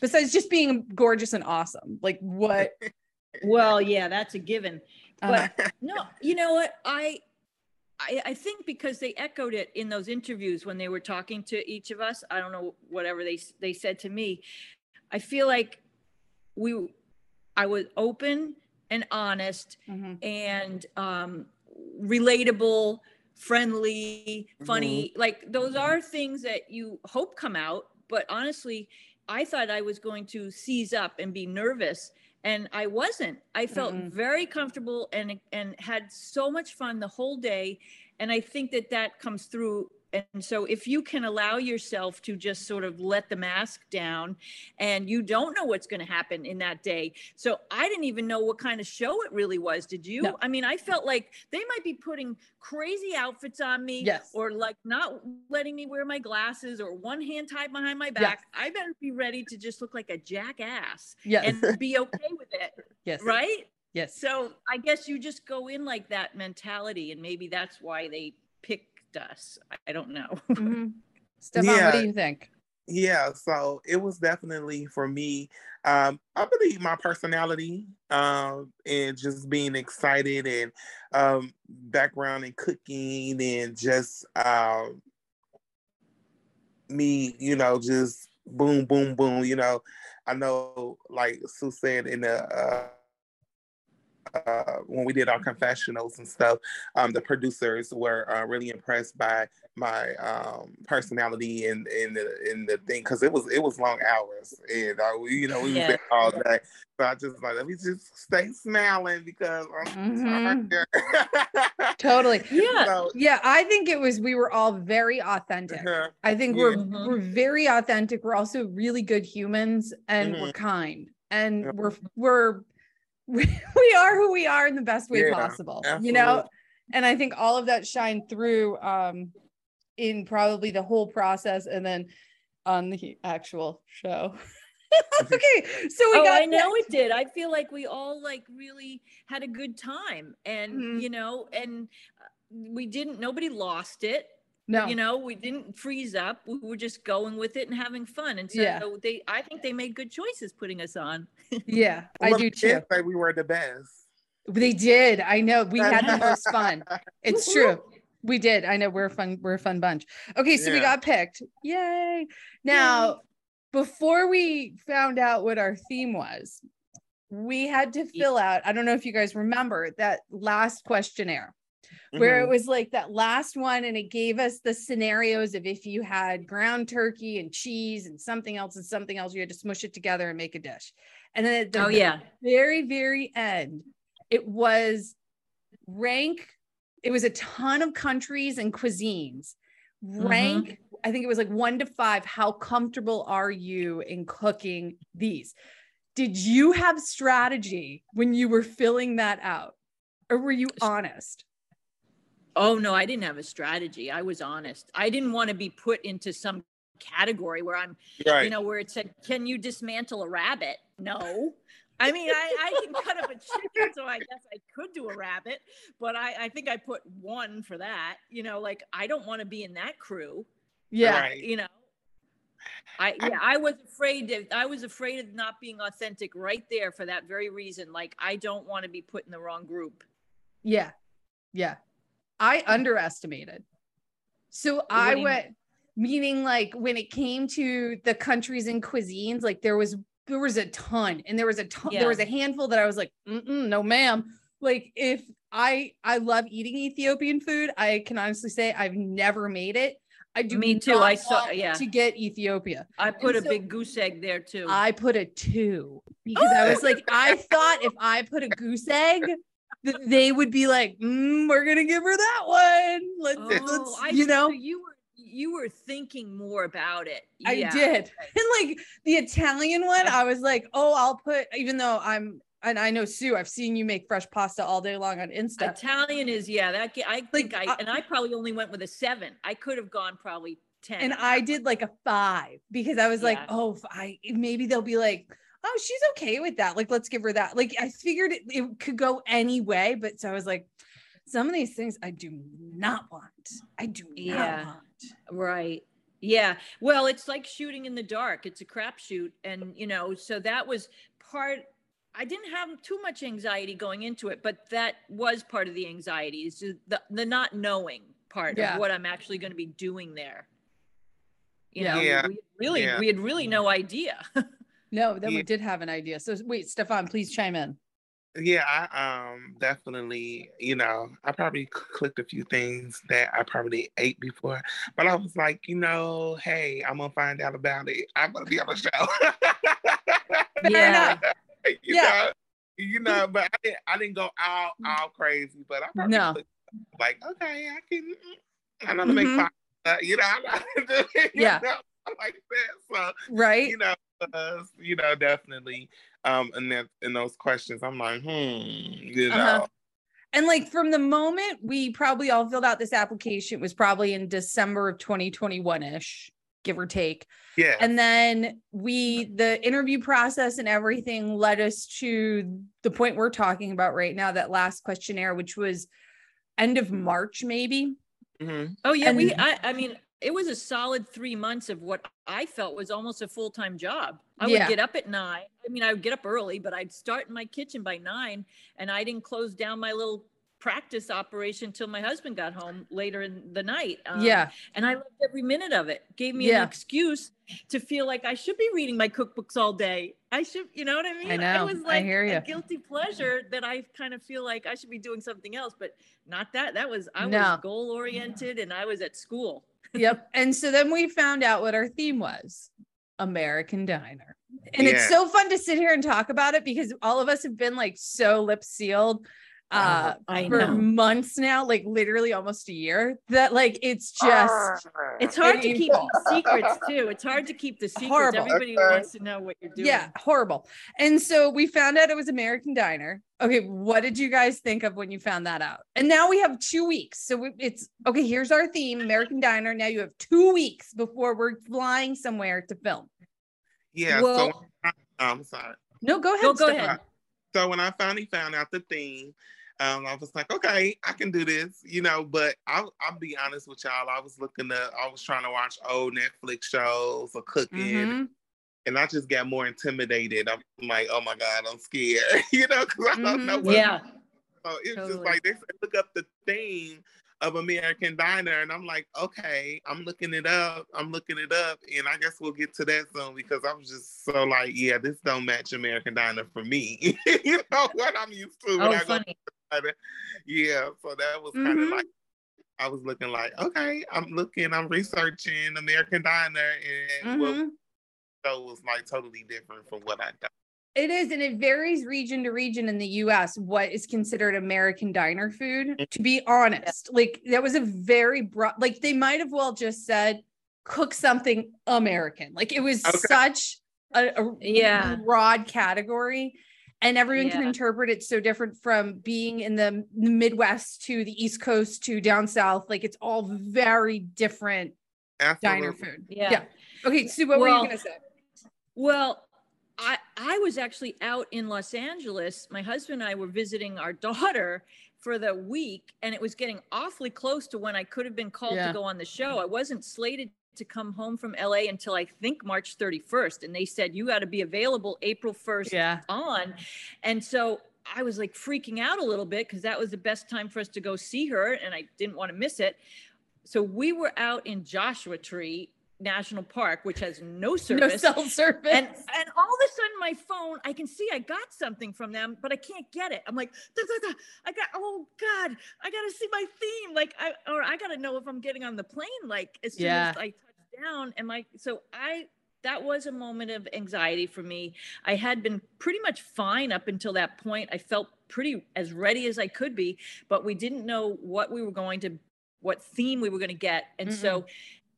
Besides just being gorgeous and awesome. Like what
Well, yeah, that's a given.
Uh-huh.
But no, you know what? I, I I think because they echoed it in those interviews when they were talking to each of us. I don't know whatever they they said to me. I feel like we I was open and honest
Mhm.
and um relatable, friendly, funny. Like those are things that you hope come out, but honestly, I thought I was going to seize up and be nervous and I wasn't. I felt
Mm-mm.
very comfortable and and had so much fun the whole day and I think that that comes through and so if you can allow yourself to just sort of let the mask down and you don't know what's going to happen in that day. So I didn't even know what kind of show it really was. Did you?
No.
I mean, I felt like they might be putting crazy outfits on me
Yes.
or like not letting me wear my glasses or one hand tied behind my back. I better be ready to just look like a jackass
Yes.
and be okay with it,
yes.
right?
Yes.
So I guess you just go in like that mentality, and maybe that's why they picked us. I- I don't know.
Mhm. Stefan, what do you think?
Yeah, so it was definitely for me. Um, I believe my personality um, and just being excited and um, background in cooking and just um, me, you know, just boom, boom, boom. You know, I know, like Sue said in the uh, uh, when we did our confessionals and stuff, um, the producers were uh, really impressed by my um, personality and in the in the thing because it was it was long hours and uh, we, you know we
Yeah.
was there all day. So I just like let me just stay smiling because I'm tired.
Totally.
Yeah.
So,
Yeah, I think it was we were all very authentic.
uh-huh.
I think
Yeah.
we're we're very authentic. We're also really good humans and we're kind. And
Yeah.
we're we're we, we are who we are in the best way
Yeah,
possible. You know? And I think all of that shined through um in probably the whole process and then on the actual show. okay, so we
oh,
got
I know it did. I feel like we all like really had a good time, and
Mhm.
you know, and uh, we didn't. Nobody lost it.
No
You know, we didn't freeze up. We were just going with it and having fun. And so
Yeah.
they, I think they made good choices putting us on.
yeah, I do
they
too.
did Say we were the best.
They did. I know. We had the most fun. It's true. We did. I know we're a fun. We're a fun bunch. Okay, so we got picked. Yay! Now, before we found out what our theme was, we had to fill out. I don't know if you guys remember that last questionnaire where it
Mhm.
was like that last one, and it gave us the scenarios of if you had ground turkey and cheese and something else and something else, you had to smush it together and make a dish. And then at the
Oh yeah.
very very end it was rank it was a ton of countries and cuisines rank i think it was like one to five how comfortable are you in cooking these did you have strategy when you were filling that out or were you honest
Oh no, I didn't have a strategy. I was honest. I didn't want to be put into some category where I'm
right.
you know, where it said, "Can you dismantle a rabbit?" No. I mean, I, I can cut up a chicken, so I guess I could do a rabbit, but I, I think I put one for that. You know, like I don't want to be in that crew.
yeah
Right.
You know, I yeah, I was afraid that I was afraid of not being authentic right there for that very reason. Like I don't want to be put in the wrong group.
yeah yeah i underestimated. So i went meaning like when it came to the countries and cuisines like there was there was a ton and there was a ton there was a handful that i was like Mm-mm, no ma'am. Like if i i love eating ethiopian food i can honestly say i've never made it. I do
Me too, I saw- yeah.
to get ethiopia.
I put
And
a
so-
big goose egg there too.
i put a two because i was like i thought if i put a goose egg they would be like mm, we're gonna give her that one let's,
oh,
let's
I
you know
So you were you were thinking more about it.
I
Yeah.
did. And like the Italian one, I was like, oh, I'll put, even though I'm, and I know Sue, I've seen you make fresh pasta all day long on Insta.
Italian is yeah. That I think
Like,
I
uh,
and I probably only went with a seven. I could have gone probably ten.
And I did like a five because I was like, oh, I maybe they'll be like, oh, she's okay with that. Like, let's give her that. Like, I figured it, it could go any way, but so I was like, some of these things I do not want. I do not
Yeah.
want.
Right. Yeah. Well, it's like shooting in the dark. It's a crapshoot, and you know, so that was part I didn't have too much anxiety going into it, but that was part of the anxiety is the, the not knowing part
Yeah.
of what I'm actually going to be doing there. You
Yeah.
know,
Yeah.
we really,
Yeah.
we had really no idea.
No, then we did have an idea. So wait, Stefan, please chime in.
Yeah, I um definitely, you know, I probably clicked a few things that I probably ate before, but I was like, you know, hey, I'm gonna find out about it. I'm gonna be on the show.
Fair
Yeah.
enough.
you
Yeah.
know, you know, but I didn't, I didn't go all all crazy, but I probably
No.
clicked, like, okay, I can, I know to make
Mhm.
fun. Uh, you know, I'm not doing it, you
Yeah.
know, like that. So
Right?
you know, uh, you know, definitely. Um, and then in those questions, I'm like, hmm, you know,
Uh-huh. And like from the moment we probably all filled out this application, it was probably in December of 2021 ish, give or take.
yeah,
And then we, the interview process and everything led us to the point we're talking about right now, that last questionnaire, which was end of March, maybe.
Mhm.
Oh yeah, we. I, I mean, it was a solid three months of what I felt was almost a full time job. I
Yeah.
would get up at nine. I mean, I would get up early, but I'd start in my kitchen by nine, and I didn't close down my little practice operation till my husband got home later in the night. Um,
yeah.
and I loved every minute of it. Gave me
Yeah.
an excuse to feel like I should be reading my cookbooks all day. I should, you know what I mean?
I know.
It was
I
like
hear
a guilty pleasure that I kind of feel like I should be doing something else, but not that. That was I
No.
was goal oriented and I was at school.
Yep. And so then we found out what our theme was American Diner. And it's so fun to sit here and talk about it because all of us have been like so lip sealed uh
I
for
know.
months now, like literally almost a year, that like it's just
It's hard to keep secrets too. It's hard to keep the secrets.
Horrible.
Everybody
Okay.
wants to know what you're doing.
yeah, horrible. And so we found out it was American Diner. Okay, what did you guys think of when you found that out? And now we have two weeks. So it's okay. Here's our theme American Diner. Now you have two weeks before we're flying somewhere to film.
yeah.
Well-
so I- I'm sorry.
No, go ahead.
Go, go
Stefan.
ahead.
So when I finally found out the theme, um, I was like, okay, I can do this, you know. But I'll, I'll be honest with y'all. I was looking up, I was trying to watch old Netflix shows or cooking,
Mhm.
and I just got more intimidated. I'm like, oh my god, I'm scared, you know, because I don't know
Mhm.
what.
Yeah.
So it's just like they said, look up the theme of American Diner, and I'm like, okay, I'm looking it up. I'm looking it up, and I guess we'll get to that soon because I'm just so like, yeah, this don't match American Diner for me. you know what I'm used to when
Oh,
I
funny.
to Diner. Yeah, so that was kind of
Mhm.
like. I was looking like, okay, I'm looking, I'm researching American Diner, and what
Mhm.
show was like totally different from what I thought.
It is, and it varies region to region in the US what is considered American diner food. To be honest, like that was a very broad, like they might have well just said, cook something American. Like it was
Okay.
such a, a
Yeah.
broad category. And everyone can interpret it so different from being in the the Midwest to the East Coast to down South. Like it's all very different diner food.
Yeah. yeah.
Okay, Sue, what were
Well,
you gonna say?
Well, I I was actually out in Los Angeles. My husband and I were visiting our daughter for the week, and it was getting awfully close to when I could have been called
Yeah.
to go on the show. I wasn't slated to come home from LA until I think March 31st, and they said you got to be available April 1st
Yeah.
on. And so I was like freaking out a little bit because that was the best time for us to go see her and I didn't want to miss it. So we were out in Joshua Tree National Park, which has no service.
No cell service.
and and all of a sudden my phone, I can see I got something from them, but I can't get it. I'm like, "Da, da, da. I got oh God, I gotta see my theme. Like I or I gotta know if I'm getting on the plane like as soon
Yeah.
as I touch down. And my so I that was a moment of anxiety for me. I had been pretty much fine up until that point. I felt pretty as ready as I could be, but we didn't know what we were going to, what theme we were going to get. And so, mm-hmm.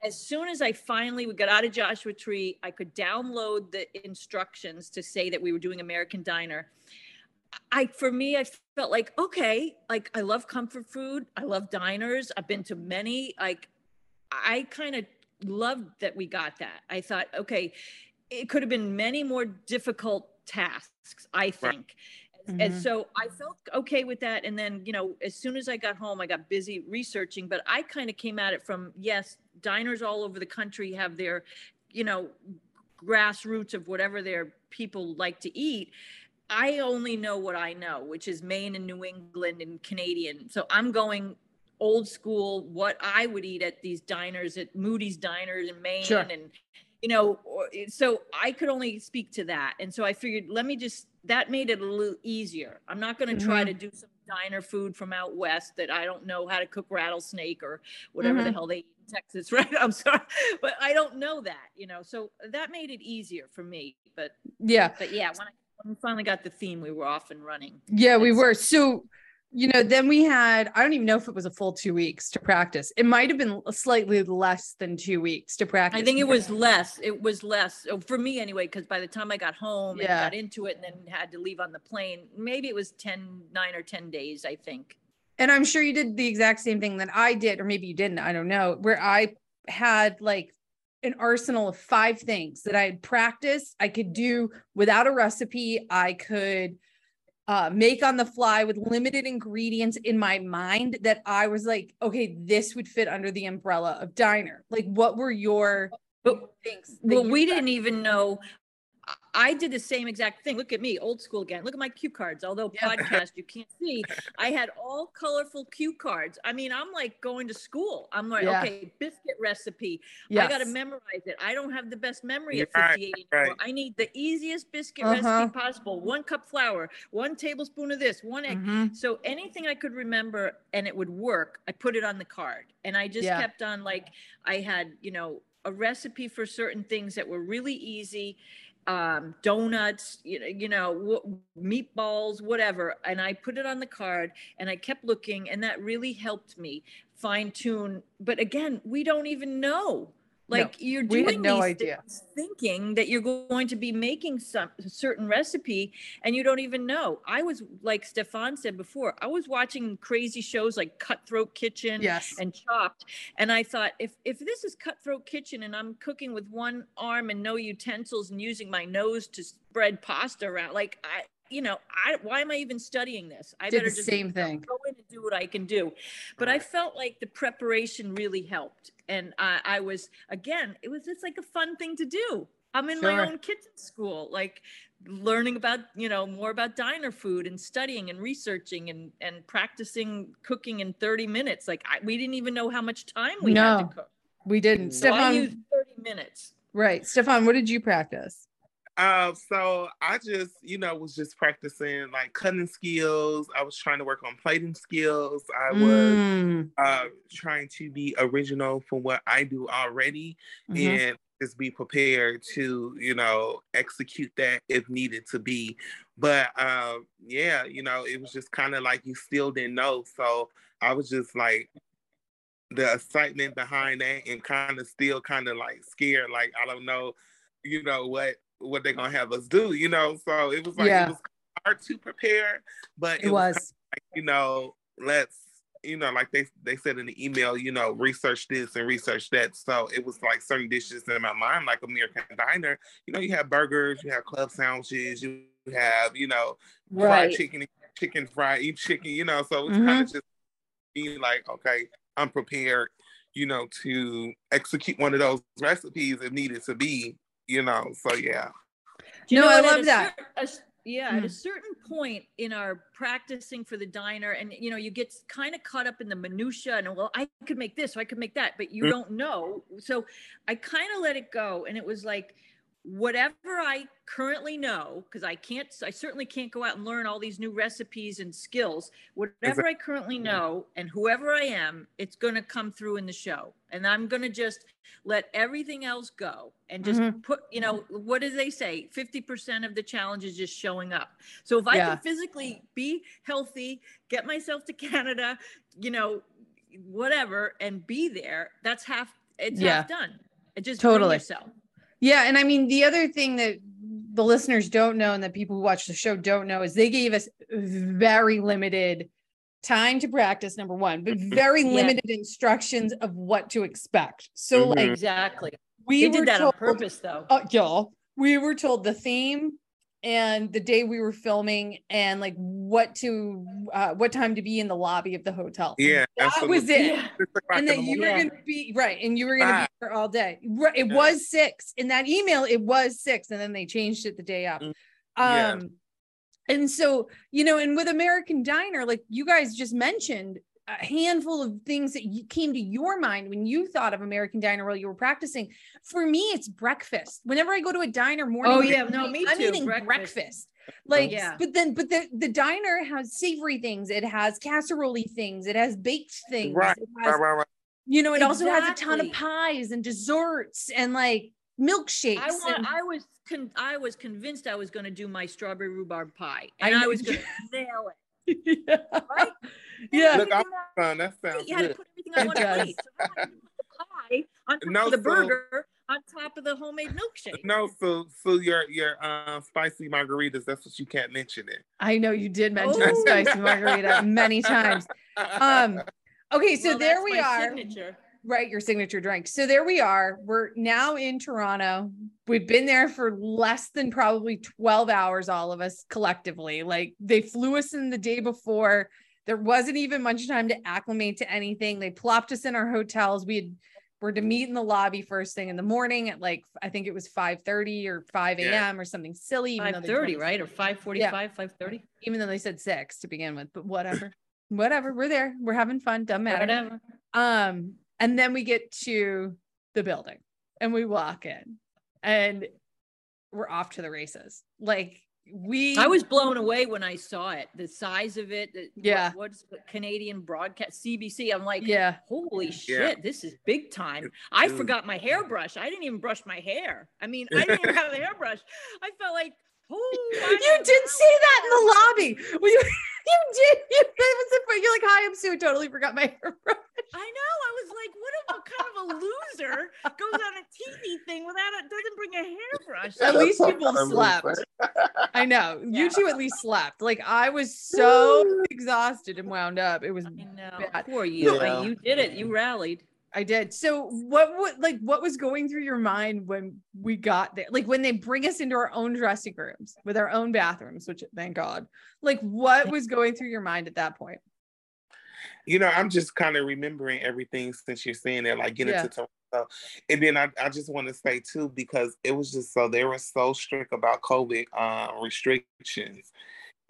As soon as I finally we got out of Joshua Tree, I could download the instructions to say that we were doing American Diner. I for me, I felt like okay, like I love comfort food. I love diners. I've been to many. Like I kind of loved that we got that. I thought, okay, it could have been many more difficult tasks, I think. And
Mhm.
so I felt okay with that. And then, you know, as soon as I got home, I got busy researching, but I kind of came at it from yes, diners all over the country have their, you know, grassroots of whatever their people like to eat. I only know what I know, which is Maine and New England and Canadian. So I'm going old school, what I would eat at these diners at Moody's Diners in Maine
Sure.
and you know, so I could only speak to that. And so I figured, let me just, that made it a little easier. I'm not going to try
Mhm.
to do some diner food from out west that I don't know how to cook rattlesnake or whatever the
Mhm.
hell they eat in Texas, right? I'm sorry, but I don't know that, you know, so that made it easier for me. But,
Yeah.
but yeah, when I when we finally got the theme, we were off and running.
Yeah, we were. So, you know, then we had, I don't even know if it was a full two weeks to practice. It might have been slightly less than two weeks to practice.
I think it was less. It was less uh, for me anyway, because by the time I got home and got into it and then had to leave on the plane, maybe it was 10, nine or 10 days, I think.
and I'm sure you did the exact same thing that I did, or maybe you didn't. I don't know. Where I had like an arsenal of five things that I had practiced. I could do without a recipe. I could uh, make on the fly with limited ingredients in my mind that I was like, okay, this would fit under the umbrella of diner. Like, what were your
But
things?
well, we didn't even know. I- I did the same exact thing. Look at me, old school again. Look at my cue cards. Although
Yeah.
podcast you can't see, I had all colorful cue cards. I mean, I'm like going to school. I'm like,
Yeah.
okay, biscuit recipe.
Yes.
I got to memorize it. I don't have the best memory
You're
at
right,
58 anymore.
right.
I need the easiest biscuit
Uh-huh.
recipe possible. One cup flour, one tablespoon of this, one egg.
Mhm.
So anything I could remember and it would work, I put it on the card. And I just
Yeah.
kept on like I had, you know, a recipe for certain things that were really easy. Um, donuts, you know, you know, meatballs, whatever. And I put it on the card and I kept looking and that really helped me fine tune. But again, we don't even know. Like you're doing
no
these
idea.
things thinking that you're going to be making some certain recipe and you don't even know. I was like Stefan said before, I was watching crazy shows like Cutthroat Kitchen
Yes.
and Chopped, and I thought if if this is Cutthroat Kitchen and I'm cooking with one arm and no utensils and using my nose to spread pasta around, like I, you know, I why am I even studying this? I
Did
better
the
just
same thing.
go in and do what I can do. But I felt like the preparation really helped. And I, I was, again, it was just like a fun thing to do. I'm in my own kitchen school, like learning about, you know, more about diner food and studying and researching and, and practicing cooking in 30 minutes. Like I, we didn't even know how much time we had to cook.
We didn't.
So
Stefan,
used 30 minutes.
right. Stefan, what did you practice?
Uh, so I just, you know, was just practicing like cutting skills. I was trying to work on plating skills. I was
Mm,
uh trying to be original from what I do already
mhm.
and just be prepared to, you know, execute that if needed to be. But um, yeah, you know, it was just kind of like you still didn't know. So I was just like the excitement behind that and kind of still kind of like scared, like I don't know, you know, what what they're gonna have us do, you know. So it was like
Yeah.
it was hard to prepare, but
It was.
like, you know, let's you know, like they they said in the email, you know, research this and research that. So it was like certain dishes in my mind, like American Diner. You know, you have burgers, you have club sandwiches, you have, you know, fried
Right.
chicken, chicken fried, eat chicken. You know, so it's
Mhm.
kind of just being like, okay, I'm prepared, you know, to execute one of those recipes if needed to be. You know, so yeah.
You
No,
know
I love that.
cer- a s- yeah, at
Mm.
a certain point in our practicing for the diner, and you know, you get kind of caught up in the minutia, and well, I could make this, or I could make that, but you
Mm.
don't know. So I kind of let it go, and it was like whatever I currently know, because I can't, I certainly can't go out and learn all these new recipes and skills. Whatever I currently know, and whoever I am, it's going to come through in the show, and I'm going to just let everything else go and just
Mhm.
put you know what do they say 50% of the challenge is just showing up so if i
Yeah.
can physically be healthy get myself to canada you know whatever and be there that's half it's
Yeah.
half done it just
Totally.
yourself
Yeah, and I mean the other thing that the listeners don't know and that people who watch the show don't know is they gave us very limited time to practice number one, but very
Yeah.
limited instructions of what to expect. So
Mhm.
like
exactly
we
they did that
told,
on purpose though
Uh, y'all, we were told the theme and the day we were filming and like what to uh what time to be in the lobby of the hotel.
Yeah.
That was it.
Yeah.
And
in
that you were
morning.
going to be right and you were going to
Five.
be there all day right it
Yeah.
was six in that email it was six and then they changed it the day up
Mm,
um
yeah.
And so, you know, and with American Diner, like you guys just mentioned, a handful of things that you came to your mind when you thought of American Diner while you were practicing. For me, it's breakfast. Whenever I go to a diner morning,
Oh, yeah, no, me
I'm
too,
eating
breakfast.
breakfast. Oh, like,
Yeah.
but then, but the the diner has savory things. It has casserole things. It has baked things.
Right,
It has,
Right, right, right.
you know, it also has a ton of pies and desserts and like milkshakes.
I want.
and-
I was. Con- I was convinced I was going to do my strawberry rhubarb pie, and I,
know-
was going to nail it.
yeah.
Right?
Yeah.
Look, I'm
know,
fun. That sounds
you had to put everything on
It
one plate. So I put the pie on top
No
of the
food.
burger, on top of the homemade milkshake.
No, so so your your uh, spicy margaritas. That's what you can't mention it.
I know you did mention the
Oh.
spicy margarita many times. Um, okay, so
Well,
there we are.
Signature.
Right, your signature drink. So there we are. We're now in Toronto. We've been there for less than probably 12 hours, all of us collectively. Like they flew us in the day before. There wasn't even much time to acclimate to anything. They plopped us in our hotels. We had were to meet in the lobby first thing in the morning at like I think it was 5 30 or 5 a.m.
Yeah.
or something silly. Even though
Five
they
thirty,
told us-
right, or five forty-five, five thirty,
Even though they said six to begin with, but whatever. whatever. We're there. We're having fun. Doesn't matter.
whatever.
Um, and then we get to the building and we walk in and we're off to the races. Like we
I was blown away when I saw it. The size of it. the- what-
Yeah.
what's the Canadian broadcast? CBC. I'm like,
yeah.
holy
Yeah.
shit, this is big time. I forgot my hairbrush. I didn't even brush my hair. I mean, I didn't even have a hairbrush. I felt like, oh,
You did say that in the lobby. Well, you, you did. You, that was the point. You're like, hi, I'm Sue. I totally forgot my hairbrush.
I know. I was like, what, if a, what kind of a loser goes on a TV thing without it, doesn't bring a hairbrush?
At least people
I'm
slept. I know. You
Yeah.
two at least slept. Like I was so exhausted and wound up. It was
I know.
bad.
Poor you.
Yeah.
You did it. You rallied.
I did. So what what like what was going through your mind when we got there? Like when they bring us into our own dressing rooms with our own bathrooms, which thank God. Like what was going through your mind at that point?
you know, I'm just kind of remembering everything since you're saying it, like getting
Yeah.
to Toronto. And then I, I just want to say too, because it was just so they were so strict about COVID uh, restrictions.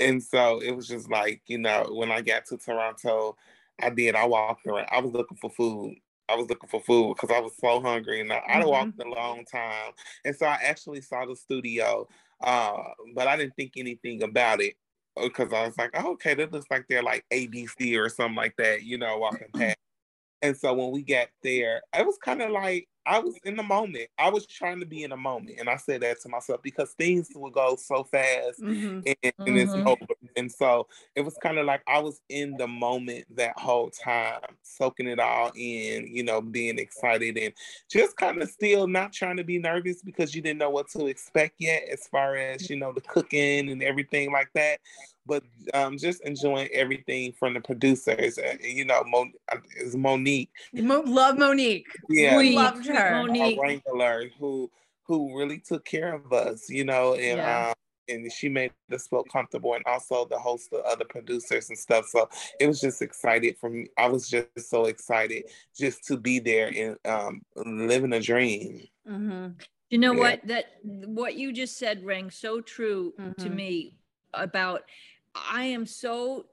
And so it was just like, you know, when I got to Toronto, I did, I walked around, I was looking for food. I was looking for food because I was so hungry and I, I'd
Mhm.
walked a long time. And so I actually saw the studio, uh, but I didn't think anything about it because I was like, oh, okay, that looks like they're like ABC or something like that, you know, walking past. And so when we got there, it was kind of like I was in the moment. I was trying to be in the moment, and I said that to myself because things will go so fast
Mhm.
and, and it's
Mhm.
over. And so it was kind of like I was in the moment that whole time, soaking it all in, you know, being excited and just kind of still not trying to be nervous because you didn't know what to expect yet, as far as you know, the cooking and everything like that. But um, just enjoying everything from the producers. Uh, you know, Mon- uh, it's Monique.
Mo- love Monique.
Yeah,
We
Sweet,
loved
sweet
her.
Monique.
a wrangler who who really took care of us, you know, and
Yeah.
um, and she made us feel comfortable, and also the host of other producers and stuff. So it was just excited for me. I was just so excited just to be there and um, living a dream.
Mhm.
You know
Yeah.
what? That what you just said rang so true to
Mhm.
me about I am so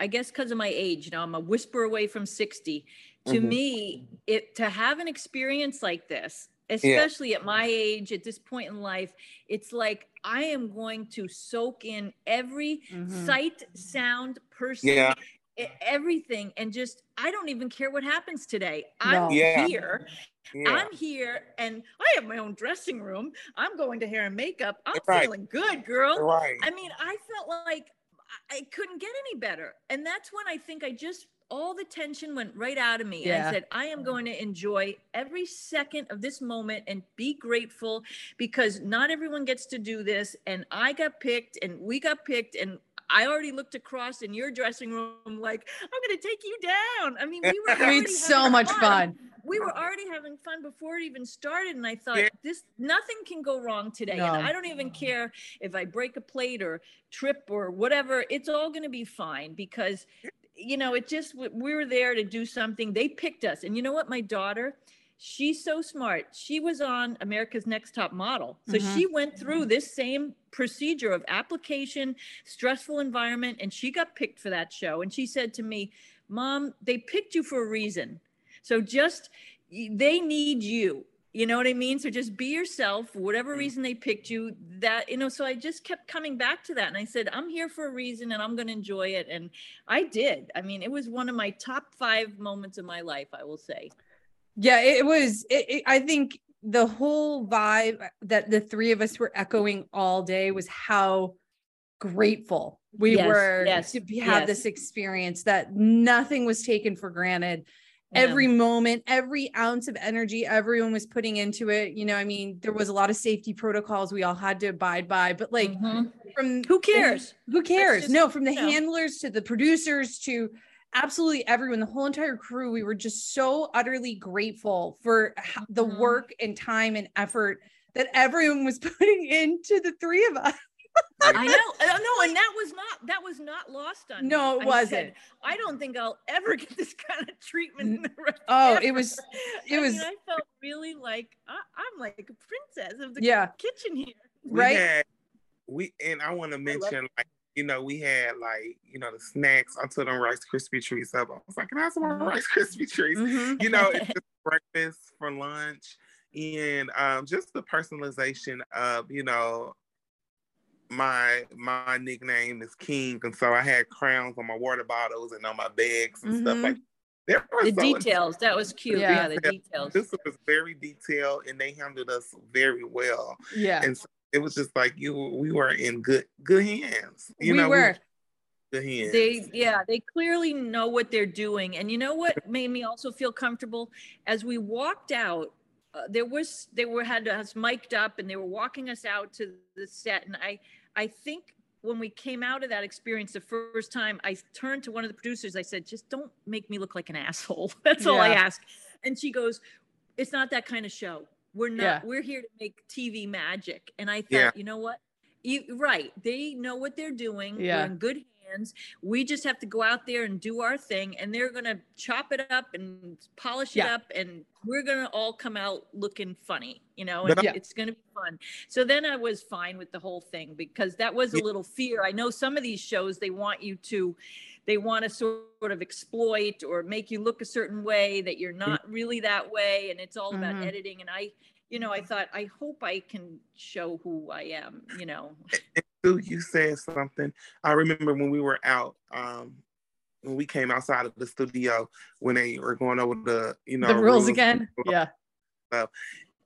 I guess because of my age, you know, I'm a whisper away from 60. To
Mhm.
me, it to have an experience like this, especially at my age, at this point in life, it's like I am going to soak in every
Mhm.
sight, sound, person,
Yeah.
everything, and just I don't even care what happens today. I'm
No.
Yeah.
here.
Yeah,
I'm here and I have my own dressing room. I'm going to hair and makeup. I'm
Right.
feeling good, girl.
right.
I mean, I felt like I- I couldn't get any better. And that's when I think I just, all the tension went right out of me. And
Yeah.
I said, I am going to enjoy every second of this moment and be grateful because not everyone gets to do this. And I got picked and we got picked. And I already looked across in your dressing room like, I'm going to take you down. I mean, we were
We
already
had so
having
much fun.
we were already having fun before it even started and i thought
Yeah.
this nothing can go wrong today
No.
and i don't even care if i break a plate or trip or whatever it's all going to be fine because you know it just we were there to do something they picked us and you know what my daughter she's so smart. She was on America's Next Top Model. So
Mhm.
she went through this same procedure of application, stressful environment, and she got picked for that show. And she said to me, Mom, they picked you for a reason. So just, they need you. You know what I mean? So just be yourself, for whatever
Mm.
reason they picked you. That, you know, so I just kept coming back to that. And I said, I'm here for a reason and I'm going to enjoy it. And I did. I mean, it was one of my top five moments of my life, I will say.
Yeah, it was. It, it, I think the whole vibe that the three of us were echoing all day was how grateful we
Yes,
were
yes,
to be, have
yes.
this experience. That nothing was taken for granted.
Yeah.
Every moment, every ounce of energy everyone was putting into it. You know, I mean, there was a lot of safety protocols we all had to abide by, but like
Mhm.
from
who cares?
who cares?
just,
no, from the
know.
handlers to the producers to absolutely everyone, the whole entire crew, we were just so utterly grateful for the
Mhm.
work and time and effort that everyone was putting into the three of us.
I know. I. And that was not that was not lost on me.
No, it
I
wasn't.
said, I don't think I'll ever get this kind of treatment. In the rest
Oh,
ever."
it was- it
I
was-
Mean, I felt really like I, I'm like a princess of the
Yeah.
kitchen here.
We
Right?
had- we and I want to mention like you know we had like you know the snacks. I took them Rice Krispie treats up. I was like, can I have some more
Mm-hmm.
Rice Krispie treats?
Mhm.
You know, it's just breakfast for lunch and um, just the personalization of you know my my nickname is King, and so I had crowns on my water bottles and on my bags and stuff
Mhm.
like.
The
so
details. That was cute.
Yeah.
The details.
This was very detailed, and they handled us very well.
Yeah,
And so it was just like you, we were in good good hands. You
we
know,
were.
good hands.
They yeah, they clearly know what they're doing. And you know what made me also feel comfortable as we walked out. Uh, there was they were had us mic'd up and they were walking us out to the set and I I think when we came out of that experience the first time I turned to one of the producers I said just don't make me look like an asshole. That's all I ask. And she goes it's not that kind of show. We're not
Yeah.
we're here to make TV magic. And I thought,
Yeah.
you know what? You, right. They know what they're doing.
Yeah.
We're in good We just have to go out there and do our thing, and they're going to chop it up and polish it up, and we're going to all come out looking funny, you know, and
I-
it's going to be fun. So then I was fine with the whole thing because that was a
Yeah.
little fear. I know some of these shows, they want you to. They want to sort of exploit or make you look a certain way that you're not really that way, and it's all about
Mhm.
editing. And I, you know, I thought, I hope I can show who I am, you know.
Sue, you said something. I remember when we were out, um, when we came outside of the studio when they were going over the, you know,
the rules again. Yeah, So,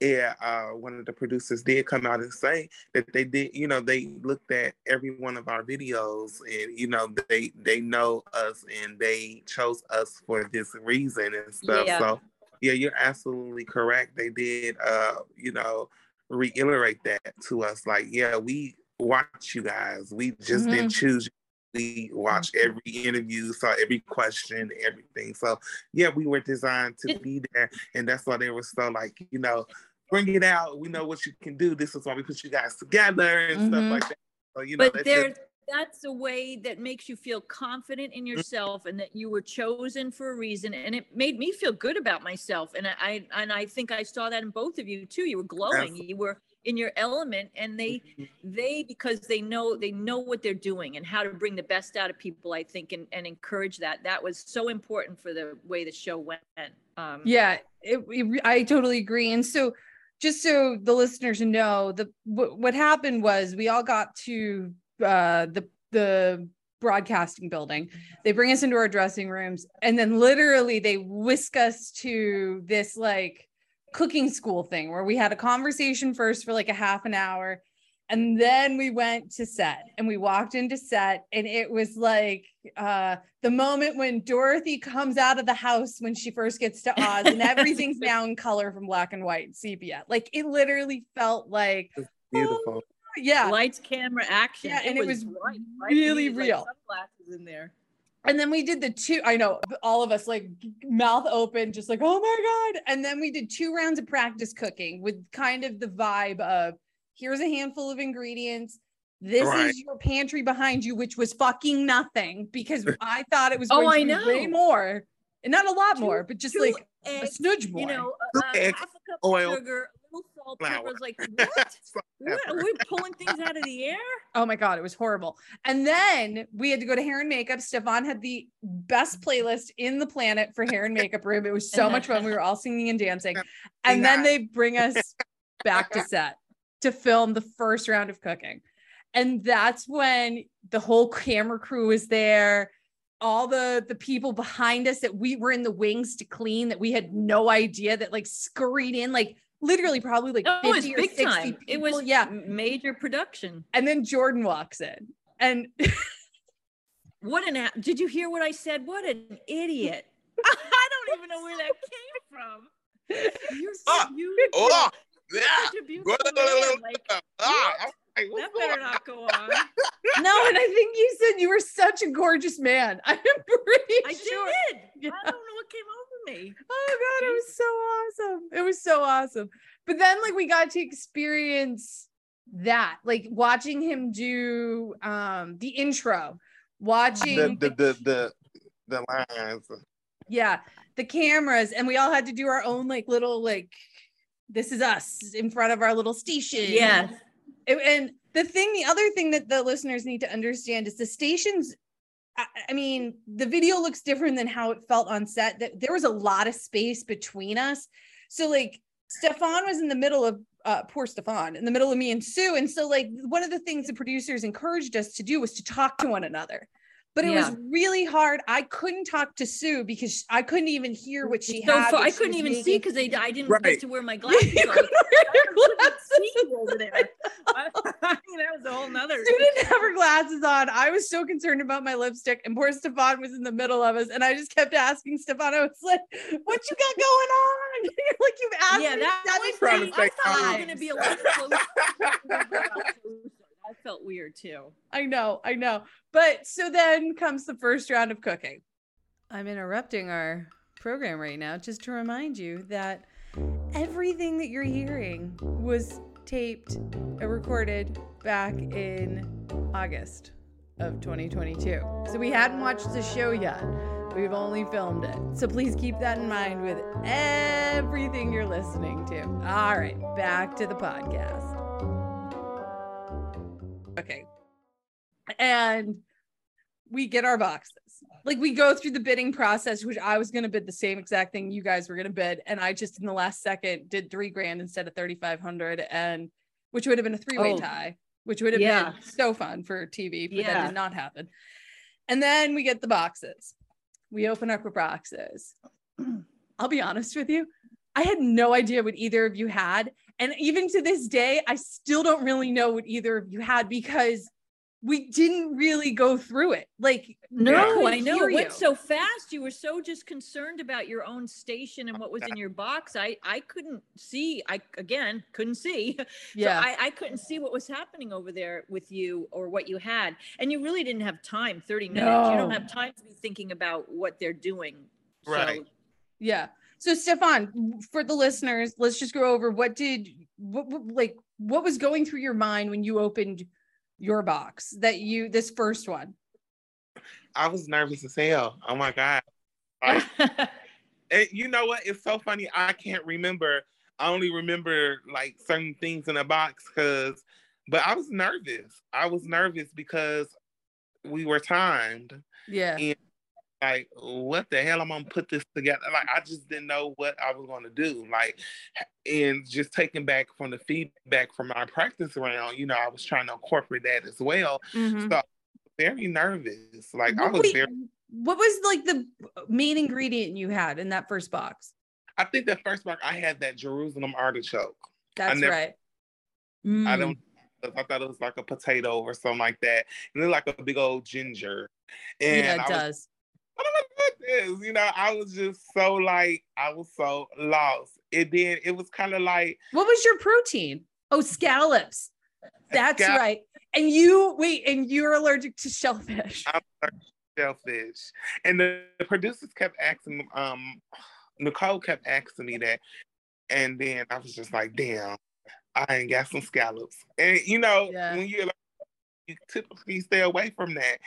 Yeah, uh, one of the producers did come out and say that they did, you know, they looked at every one of our videos and, you know, they they know us and they chose us for this reason and stuff.
Yeah.
So yeah, you're absolutely correct. They did uh, you know, reiterate that to us. Like, yeah, we watch you guys. We just didn't mm-hmm. choose. We watched mm-hmm. every interview, saw every question, everything. So yeah, we were designed to be there. And that's why they were so like, you know, bring it out. We know what you can do. This is why we put you guys together and
Mhm.
stuff mm-hmm. like that. So you know,
but
that's
there
just-
that's a way that makes you feel confident in yourself and that you were chosen for a reason and it made me feel good about myself and i and i think i saw that in both of you too you were glowing
Absolutely.
you were in your element and they they because they know they know what they're doing and how to bring the best out of people i think and, and encourage that that was so important for the way the show went um
yeah. It, it- I totally agree. And so, just so the listeners know, the what, what happened was we all got to uh, the the broadcasting building. They bring us into our dressing rooms, and then literally they whisk us to this like cooking school thing where we had a conversation first for like a half an hour. And then we went to set and we walked into set, and it was like uh, the moment when Dorothy comes out of the house when she first gets to Oz, and everything's now in color from black and white sepia. Like it literally felt like,
it's beautiful.
yeah.
lights camera action
Yeah, and it was
bright, bright.
really
like,
real.
sunglasses in there
And then we did the two, I know all of us like mouth open, just like, oh my God. And then we did two rounds of practice cooking with kind of the vibe of here's a handful of ingredients. This
Right.
is your pantry behind you, which was fucking nothing because I thought it was
Oh,
to
I
be way
know.
more. and not a lot
Two-
more, but just
two
like a
eggs,
smudge more.
you know,
Two
a, a
eggs,
half a cup
oil,
of sugar, a little salt. I was like, what?
Salt,
what? Are we pulling things out of the air?
Oh my god, it was horrible. And then we had to go to hair and makeup. Stefan had the best mm-hmm. playlist in the planet for hair and makeup room. It was so much fun. We were all singing and dancing. And then they bring us back to set to film the first round of cooking. And that's when the whole camera crew was there. All the the people behind us that we were in the wings to clean that we had no idea that like scurried in like literally probably like
Oh, it was
50 or
big
60
time. It was
people. yeah
major production.
and then Jordan walks in and
What an did you hear what I said? What an idiot. I don't even know where that came from. You're so
Ah,
beautiful.
Oh, yeah.
Such a beautiful man. Like,
Ah, like,
that better
on?
not go on.
no, and I think you said you were such a gorgeous man. I'm pretty
I
sure.
did.
Yeah.
I don't know what came over me.
Oh god, it was so awesome. It was so awesome. But then like we got to experience that, like watching him do um the intro, watching
The, the, the, the, the lines.
yeah, the cameras, and we all had to do our own like little like this is us in front of our little station.
Yeah.
It- and the thing, the other thing that the listeners need to understand is the stations. I, mean, the video looks different than how it felt on set. That there was a lot of space between us. So like Stephaughn was in the middle of uh, poor Stephaughn in the middle of me and Sue, and so like one of the things the producers encouraged us to do was to talk to one another. But it
Yeah.
was really hard. I couldn't talk to Sue because I couldn't even hear what she
So
had.
far, I
she
couldn't
was
even see because I didn't
Right.
get to wear my
You
glasses.
couldn't wear your
I couldn't
glasses.
see you over there. I, that was a whole nother.
Sue didn't have her glasses on. I was so concerned about my lipstick, and poor Stephaughn was in the middle of us. And I just kept asking Stephaughn, I was like, What you got going on? You're like, You've asked
Yeah,
me
that
seven
was pretty,
to
I thought we were going to be a little closer. That felt weird too.
I know, I know. But so then comes the first round of cooking. I'm interrupting our program right now just to remind you that everything that you're hearing was taped and recorded back in August of 2022. So we hadn't watched the show yet. We've only filmed it. So please keep that in mind with everything you're listening to. All right, back to the podcast. Okay. And we get our boxes. Like we go through the bidding process, which I was going to bid the same exact thing you guys were going to bid. And I just in the last second did three grand instead of 3,500 and which would have been a three way
Oh.
tie, which would have
Yeah.
been so fun for TV, but that did not happen. And then we get the boxes. We open up our boxes. I'll be honest with you. I had no idea what either of you had. And even to this day, I still don't really know what either of you had because we didn't really go through it. Like,
No,
couldn't
I know.
hear
It went so fast. You were so just concerned about your own station and what was in your box. I I couldn't see. I again couldn't see.
Yeah.
So I, I couldn't see what was happening over there with you or what you had. And you really didn't have time, 30 minutes. You don't have time to be thinking about what they're doing.
Right.
So
Yeah. So Stephaughn, for the listeners, let's just go over what did what, what like what was going through your mind when you opened your box that you this first one.
I was nervous as hell. Oh my God. Like, and you know what? It's so funny. I can't remember. I only remember like certain things in a box because, but I was nervous. I was nervous because we were timed.
Yeah.
Like, what the hell? I'm gonna put this together. Like, I just didn't know what I was gonna do. Like, and just taking back from the feedback from my practice round, you know, I was trying to incorporate that as well.
Mhm.
So very nervous. Like, I
What,
was
wait,
very.
what was like the main ingredient you had in that first box?
I think the first box I had that Jerusalem artichoke.
That's
never-
right.
I
Mm.
don't. I thought it was like a potato or something like that. And then like a big old ginger. And
yeah, it
I was,
does.
I don't know what this. You know, I was just so like, I was so lost. It did. It was kind of like
What was your protein? Oh, scallops. That's right. And you wait, and you're allergic to shellfish.
I'm allergic to shellfish. And the, the producers kept asking, um, Nicole kept asking me that. And then I was just like, damn, I ain't got some scallops. And you know,
Yeah.
when you're like, you typically stay away from that.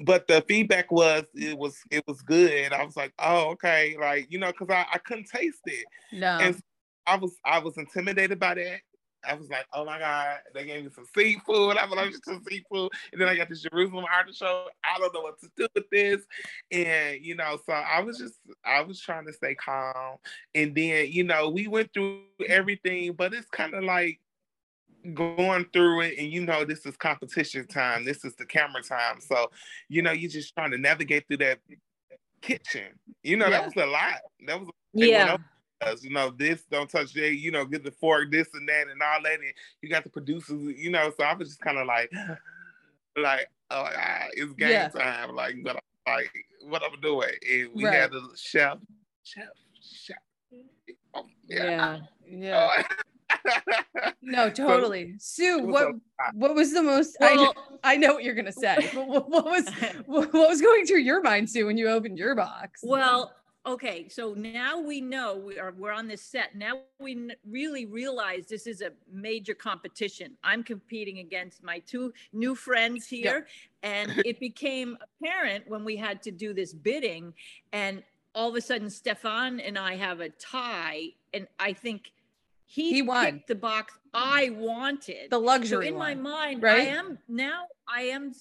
But the feedback was it was it was good. I was like, oh, okay, like you know, because I, I couldn't taste it.
No.
And I was I was intimidated by that. I was like, oh my God, they gave me some seafood. I'm allergic to seafood. And then I got this Jerusalem artichoke. I don't know what to do with this. And, you know, so I was just, I was trying to stay calm. And then, you know, we went through everything, but it's kind of like going through it. And, you know, this is competition time. This is the camera time. So, you know, you're just trying to navigate through that kitchen. You know,
Yeah.
that was a lot. That was
Yeah.
you know, this don't touch that, you know, get the fork, this and that, and all that. And you got the producers, you know. So I was just kind of like, like, oh God, it's game
Yeah.
time. Like, but I'm like, what I'm doing? And we
Right.
had a chef, chef, chef. Oh, yeah.
Yeah.
Yeah.
Oh.
No, totally. Sue, what what was the most I know,
Well,
I know what you're gonna say, but what, what was what what was going through your mind, Sue, when you opened your box?
Well, okay, so now we know we are we're on this set. Now we n- really realize this is a major competition. I'm competing against my two new friends here, and it became apparent when we had to do this bidding, and all of a sudden, Stephaughn and I have a tie, and I think he,
He won.
picked the box I wanted.
the
so
luxury
in my
one,
mind, I
right?
am now. I am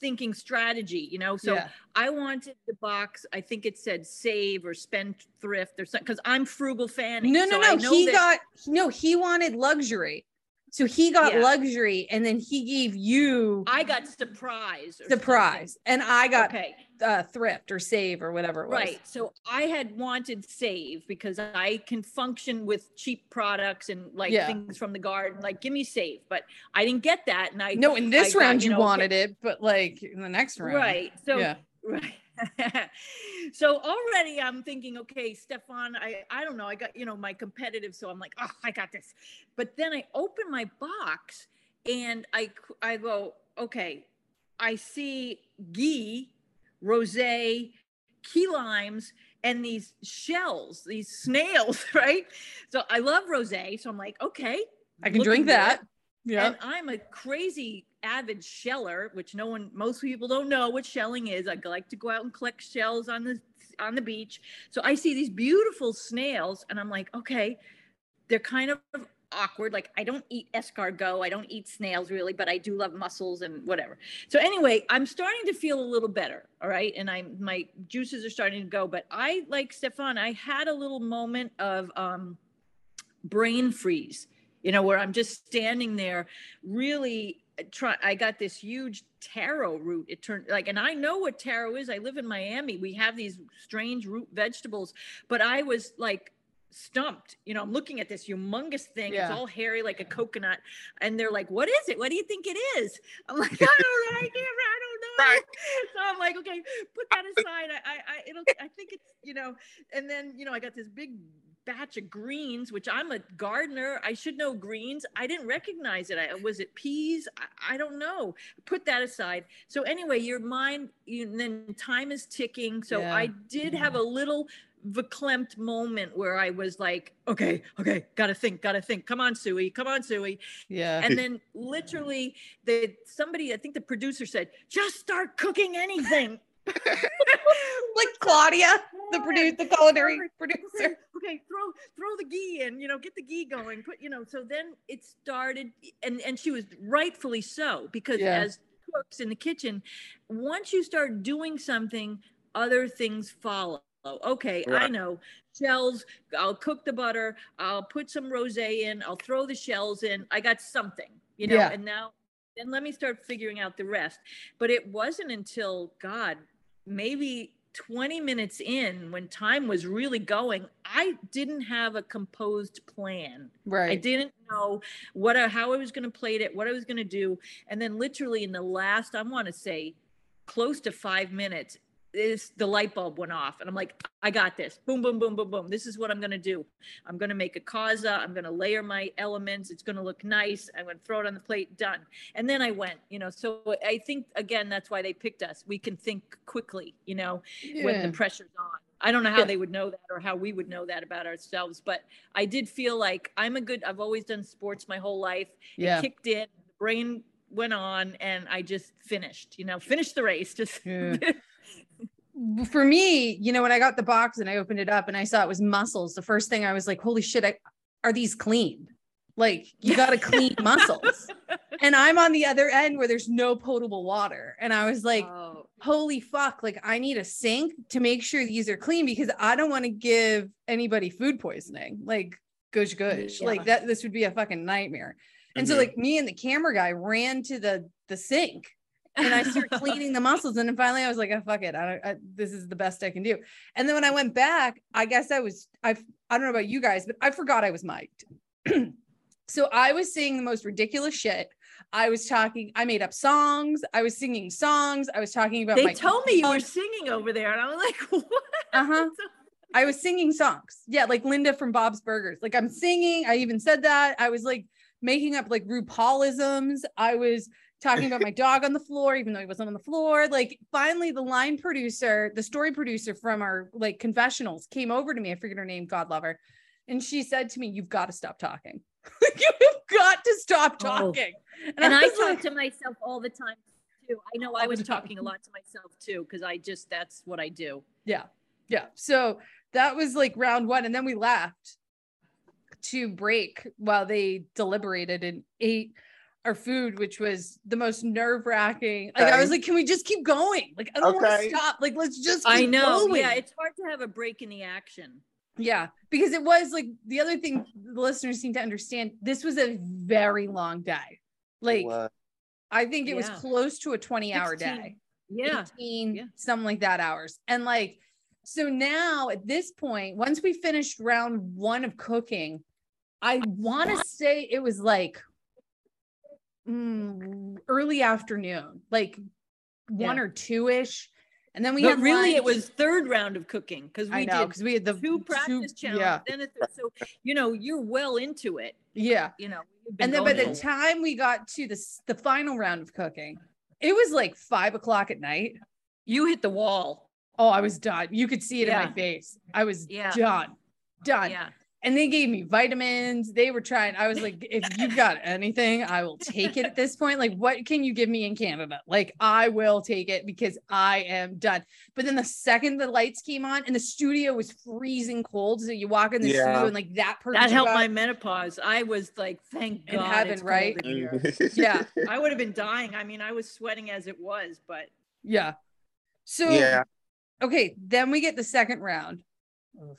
thinking strategy. You know, so
yeah.
I wanted the box. I think it said save or spend thrift or something because I'm frugal fanny.
No, no,
so
no. He
that-
got no. He wanted luxury, so he got
Yeah.
luxury, and then he gave you
I got surprise. Or
surprise, and I got
Okay,
uh, thrift or save or whatever it was.
right. So I had wanted save because I can function with cheap products and like
Yeah.
things from the garden. Like, give me save, but I didn't get that, and I
No, in this
I got,
round
you
you
know,
wanted it, but like in the next round,
right. So
yeah,
Right. so already I'm thinking, okay, Stephaughn, I, I don't know. I got, you know, my competitive. So I'm like, oh, I got this. But then I open my box and I, I go, okay, I see ghee, rosé, key limes, and these shells, these snails, right? So I love rosé. So I'm like, okay.
I can drink that. Yeah,
And I'm a crazy avid sheller, which no one, most people don't know what shelling is. I like to go out and collect shells on the on the beach. So I see these beautiful snails, and I'm like, okay, they're kind of awkward. Like I don't eat escargot, I don't eat snails really, but I do love mussels and whatever. So anyway, I'm starting to feel a little better. All right, and I'm my juices are starting to go. But I like Stephaughn. I had a little moment of um, brain freeze you know, where I'm just standing there really try I got this huge taro root. It turned like, and I know what taro is. I live in Miami. We have these strange root vegetables, but I was like stumped. You know, I'm looking at this humongous thing.
Yeah.
It's all hairy like a coconut. And they're like, what is it? What do you think it is? I'm like, I don't know. I can't, I don't know.
Right.
So I'm like, okay, put that aside. I, I, I it'll, I think it's, you know, and then, you know, I got this big batch of greens, which I'm a gardener. I should know greens. I didn't recognize it. I, was it peas? I, I don't know. Put that aside. So anyway, your mind, you, and then time is ticking. So
Yeah.
I did have a little verklempt moment where I was like, okay, okay, gotta think, gotta think. Come on, Suey, come on, Suey.
yeah.
And then literally, the somebody, I think the producer said, just start cooking anything.
like Claudia, the producer, the culinary producer.
Okay, throw throw the ghee in, you know, get the ghee going. Put, you know, so then it started, and and she was rightfully so because
Yeah.
as cooks in the kitchen, once you start doing something, other things follow. Okay, I know shells. I'll cook the butter. I'll put some rosé in. I'll throw the shells in. I got something, you know.
Yeah.
And now, then let me start figuring out the rest. But it wasn't until God, maybe 20 minutes in, when time was really going, I didn't have a composed plan.
right I
didn't know what I, how I was going to plate it, what I was going to do, and then literally in the last, I want to say, close to five minutes, is the light bulb went off, and I'm like, I got this. Boom, boom, boom, boom, boom. This is what I'm going to do. I'm going to make a causa I'm going to layer my elements. It's going to look nice. I'm going to throw it on the plate. Done. And then I went. You know, so I think again that's why they picked us. We can think quickly. You know, when the pressure's on. I don't know how
Yeah.
they would know that or how we would know that about ourselves, but I did feel like I'm a good, I've always done sports my whole life.
Yeah.
It kicked in, the brain went on and I just finished, you know, finished the race. Just
Yeah. For me, you know, when I got the box and I opened it up and I saw it was mussels, the first thing I was like, holy shit, I, are these clean? Like, you got to clean mussels. And I'm on the other end where there's no potable water. And I was like,
Oh,
holy fuck, like, I need a sink to make sure these are clean because I don't want to give anybody food poisoning. Like, gush gush.
Yeah.
Like, that, this would be a fucking nightmare. And so,
Mhm.
like, me and the camera guy ran to the, the sink and I started cleaning the mussels. And then finally I was like, oh, fuck it. I don't, I, this is the best I can do. And then when I went back, I guess I was, I, I don't know about you guys, but I forgot I was mic'd. so I was saying the most ridiculous shit. I was talking, I made up songs. I was singing songs. I was talking about
they told me you were singing over there, and I was like, "What?"
Uh-huh. I was singing songs. Yeah. Like Linda from Bob's Burgers. Like I'm singing. I even said that. I was like making up like RuPaulisms. I was talking about my dog on the floor, even though he wasn't on the floor. Like finally, the line producer, the story producer from our like confessionals came over to me. I forget her name, God love her. And she said to me, You've got to stop talking. You've got to stop
Oh.
talking.
And I
was
talk
like,
to myself all the time too. I know I was talking a lot to myself too, because I just that's what I do.
Yeah. Yeah. So that was like round one. And then we left to break while they deliberated and ate our food, which was the most nerve wracking. Like I was like, can we just keep going? Like I don't want to stop. Like let's just keep
I know.
going.
Yeah, it's hard to have a break in the action.
yeah. Because it was like the other thing the listeners seem to understand, this was a very long day. Like
What?
I think it was close to a 20 hour day.
Yeah.
18,
Yeah.
something like that hours. And like, so now at this point, once we finished round one of cooking, I want to say it was like mm, early afternoon, like one or two ish. And then we
but
had
really, it was third round of cooking because we
know
did
because we had the
two practice challenges.
Yeah,
Then. So you know, you're well into it.
yeah.
You know.
And then by the time we got to the the final round of cooking, it was like five o'clock at night.
you hit the wall.
Oh, I was done. You could see it in my face. I was
Yeah.
done, done.
Yeah.
And they gave me vitamins. They were trying. I was like, if you've got anything, I will take it at this point. Like, what can you give me in Canada? Like, I will take it because I am done. But then the second the lights came on and the studio was freezing cold, so you walk in the
Yeah.
studio and like that person
That helped my menopause. I was like, thank God.
In
God.
heaven,
it's
right? Yeah,
I would have been dying. I mean, I was sweating as it was, but
yeah. So
yeah.
okay, then we get the second round. Oof,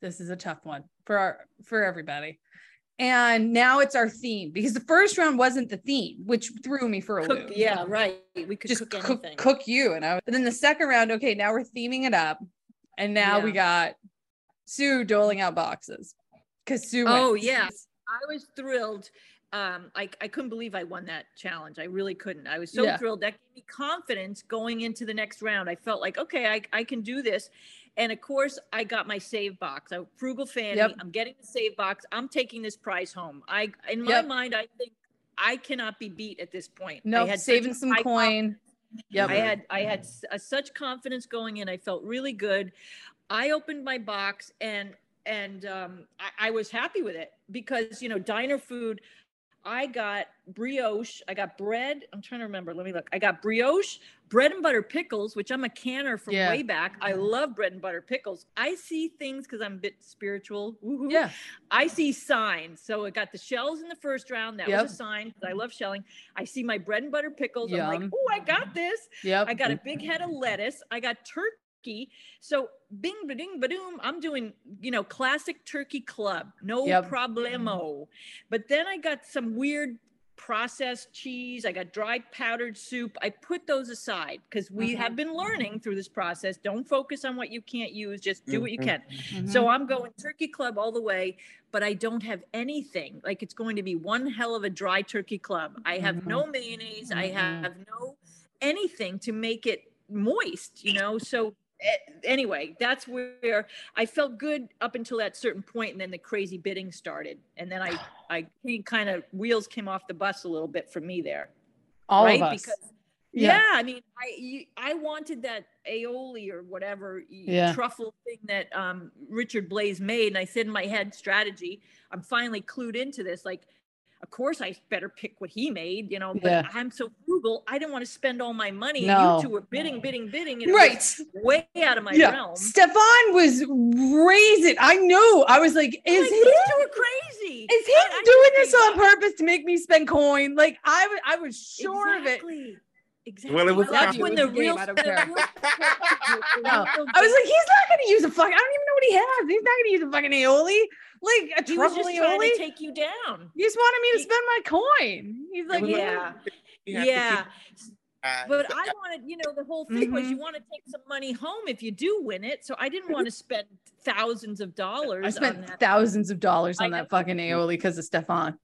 this is a tough one for our for everybody. And now it's our theme because the first round wasn't the theme, which threw me for a
cook,
loop.
yeah, right. We could
just
cook
cook, cook you and I. But then the second round, okay, now we're theming it up, and now we got Sue doling out boxes because Sue.
Oh,
wins.
yeah. I was thrilled. Um, I, I couldn't believe I won that challenge. I really couldn't. I was so
Yeah.
thrilled. That gave me confidence going into the next round. I felt like, okay, I, I can do this. And of course, I got my save box. I'm frugal Fanny.
Yep.
I'm getting the save box. I'm taking this prize home. I in my
Yep.
mind, I think I cannot be beat at this point.
No,
such
saving some coin. Yep.
I had I had uh, such confidence going in. I felt really good. I opened my box and and um, I, I was happy with it because you know diner food. I got brioche. I got bread. I'm trying to remember. Let me look. I got brioche, bread and butter pickles, which I'm a canner from
Yeah.
way back. I love bread and butter pickles. I see things because I'm a bit spiritual. Woohoo.
Yeah.
I see signs. So I got the shells in the first round. That
Yep.
was a sign because I love shelling. I see my bread and butter pickles. I'm like, oh, I got this.
Yep.
I got a big head of lettuce. I got turkey. So bing ba ding ba doom. I'm doing, you know, classic turkey club. No
Yep.
problemo. But then I got some weird processed cheese. I got dried powdered soup. I put those aside because we
Mhm.
have been learning through this process. Don't focus on what you can't use. Just do what you
Mhm.
can.
Mhm.
So I'm going turkey club all the way, but I don't have anything. Like it's going to be one hell of a dry turkey club. I have no mayonnaise. I
Mhm.
have no anything to make it moist, you know? So anyway, that's where I felt good up until that certain point, and then the crazy bidding started. And then I, I kind of wheels came off the bus a little bit for me there.
all
right?
of us.
Because
Yeah.
yeah. I mean, I you, I wanted that aioli or whatever
Yeah.
truffle thing that um, Richard Blais made, and I said in my head, strategy. I'm finally clued into this. Like, of course I better pick what he made, you know, but
Yeah.
I'm so frugal. I didn't want to spend all my money.
No.
And you two were bidding, bidding, bidding. And it was
Right.
way out of my
yeah.
realm.
Stephaughn was raising. I knew. I was like, is
like,
he?
are crazy.
Is he
I- I
doing
just
this on purpose to make me spend coin? Like I was, I was sure of it.
Exactly. Exactly.
Well, it was
That's when the
It's game,
real.
I don't care. No, I was like, he's not going to use a fuck. I don't even know what he has. He's not going to use a fucking aioli, like a
he was
truffle
just trying
aioli.
to take you down.
He just wanted me to
he-
spend my coin. He's like,
was-
Yeah.
You have to
Yeah.
uh,
But I wanted, you know, the whole thing was you want to take some money home if you do win it. So I didn't want to spend thousands of dollars.
I
on
spent
that.
thousands of dollars
I
on that
know.
fucking aioli because of Stephaughn.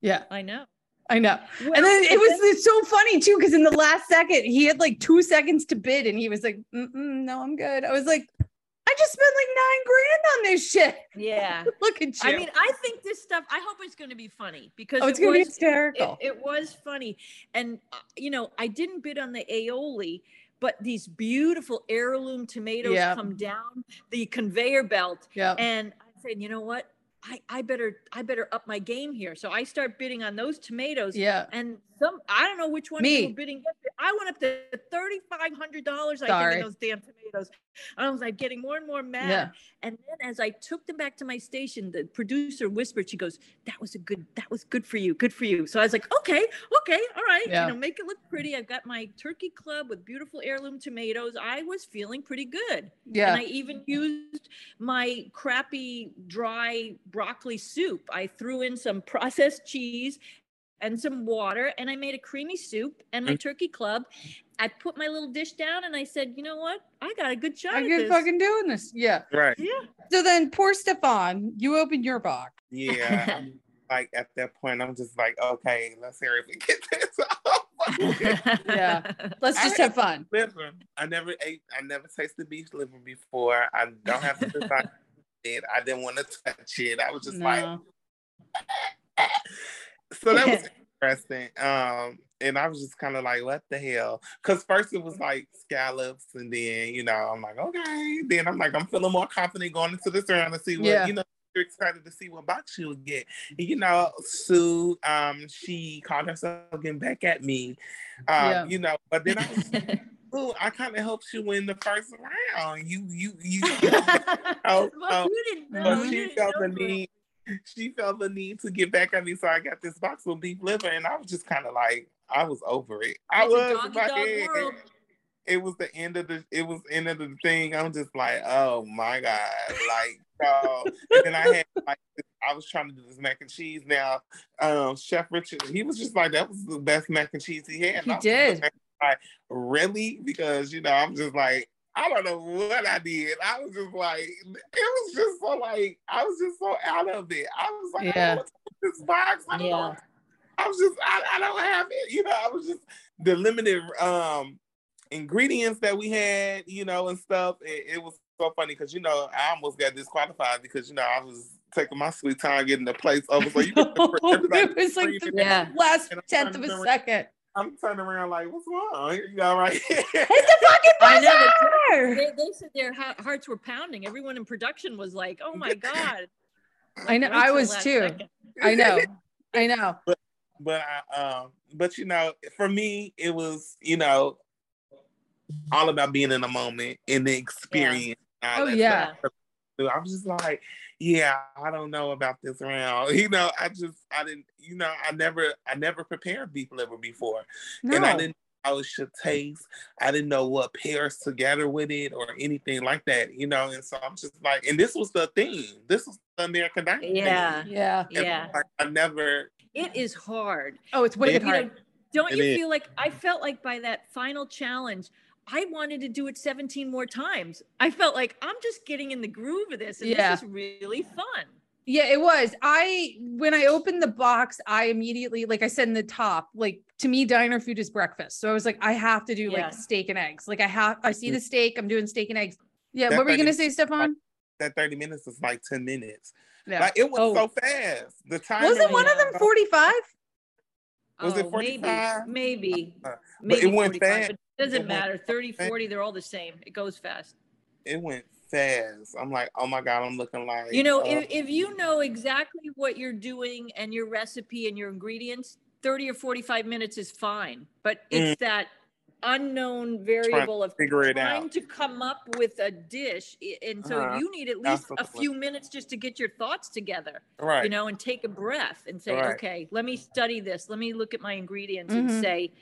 Yeah,
I know.
I know.
Well,
and then it was it's so funny too because in the last second he had like two seconds to bid and he was like, "No, I'm good." I was like, "I just spent like nine grand on this shit."
yeah.
Look at you.
I mean, I think this stuff. I hope it's going to be funny because
oh, it's
it
gonna be
was,
hysterical.
It, it was funny, and uh, you know, I didn't bid on the aioli, but these beautiful heirloom tomatoes
Yeah.
come down the conveyor belt,
yeah.
and I said, you know what? I, I better I better up my game here. So I start bidding on those tomatoes.
Yeah.
And some I don't know which one
Me.
you were bidding. I went up to thirty five hundred dollars. I
Sorry.
think in those damn tomatoes. I was like getting more and more mad.
Yeah.
And then as I took them back to my station, the producer whispered, she goes, That was a good, that was good for you, good for you. So I was like, Okay, okay, all right.
Yeah.
You know, make it look pretty. I've got my turkey club with beautiful heirloom tomatoes. I was feeling pretty good.
Yeah.
And I even used my crappy dry broccoli soup. I threw in some processed cheese and some water and I made a creamy soup and my mm. turkey club. I put my little dish down and I said, you know what? I got a good shot
I'm good fucking doing this. Yeah.
Right.
yeah.
So then poor Stephaughn, you open your box.
Yeah. Like at that point, I'm just like, okay, let's hear if we get this off.
Yeah. Let's just
had-
have fun.
liver. I never ate. I never tasted beef liver before. I don't have to decide it. I didn't want to touch it. I was just like,
No.
So that was interesting. Um, and I was just kind of like, what the hell? Because first it was like scallops, and then you know, I'm like, okay. Then I'm like, I'm feeling more confident going into this round to see what
Yeah.
you know. You're excited to see what box you'll get. You know, Sue, um, she called herself getting back at me. Um,
Yeah.
you know, but then I was Ooh, I kind of helped you win the first round. You, you, you. oh,
you didn't know.
but
you
she felt the need. She felt the need to get back at me, so I got this box with beef liver, and I was just kind of like, I was over it. I
It's
was. in my head.
world.
It was the end of the. It was end of the thing. I'm just like, oh my god, like. So, and then I had like I was trying to do this mac and cheese. Now, um, Chef Richard, he was just like that was the best mac and cheese he had.
He
I
did.
Like really? Because you know, I'm just like I don't know what I did. I was just like it was just so like I was just so out of it. I was like, I
Yeah.
don't know what to do with this box. I
Yeah.
know. I was just I, I don't have it. You know, I was just the limited um ingredients that we had, you know, and stuff. It, it was so funny because you know I almost got disqualified because you know I was taking my sweet time getting the plates over. So you
it was like the
Yeah.
last tenth of a second.
I'm turning around like, what's wrong? You all right?
It's the fucking
I know,
buzzer!
They, they said their ha- hearts were pounding. Everyone in production was like, "Oh my god!"
I know, I was too.
second.
I know. I know.
but I, um, but you know, for me, it was you know all about being in the moment and the experience. and all
Oh, yeah.
stuff. I was just like, yeah, I don't know about this round. You know, I just, I didn't, you know, I never, I never prepared beef liver before, and I didn't. know How it should taste. I didn't know what pairs together with it or anything like that, you know. And so I'm just like, and this was the theme. This was the American Dynasty.
Yeah,
Yeah.
And
yeah.
like, I never.
It is hard.
Oh, it's wicked
You know,
hard.
don't
It
you
is.
feel like I felt like by that final challenge, I wanted to do it 17 more times. I felt like I'm just getting in the groove of this, and
Yeah.
this is really fun.
Yeah, it was. I when I opened the box, I immediately, like I said in the top, like to me, diner food is breakfast. So I was like, I have to do
Yeah.
like steak and eggs. Like I have, I see the steak, I'm doing steak and eggs. Yeah,
That
what were you gonna say, Stephaughn?
That 30 minutes is like 10 minutes.
Yeah.
Like it was
Oh.
so fast. The time
Wasn't one of them 45?
Was it
Oh, maybe,
45?
maybe,
Uh, but
maybe
it went
45,
fast.
But it doesn't
It went
matter. 30,
fast.
40, they're all the same. It goes fast.
It went fast. I'm like, oh my god, I'm looking like
You know,
uh,
if, if you know exactly what you're doing and your recipe and your ingredients, 30 or 45 minutes is fine. But it's that unknown variable of
figure it
trying
out.
to come up with a dish. And so
Uh-huh.
you need at least a few minutes just to get your thoughts together,
Right.
you know, and take a breath and say,
Right.
okay, let me study this. Let me look at my ingredients
Mhm.
and say,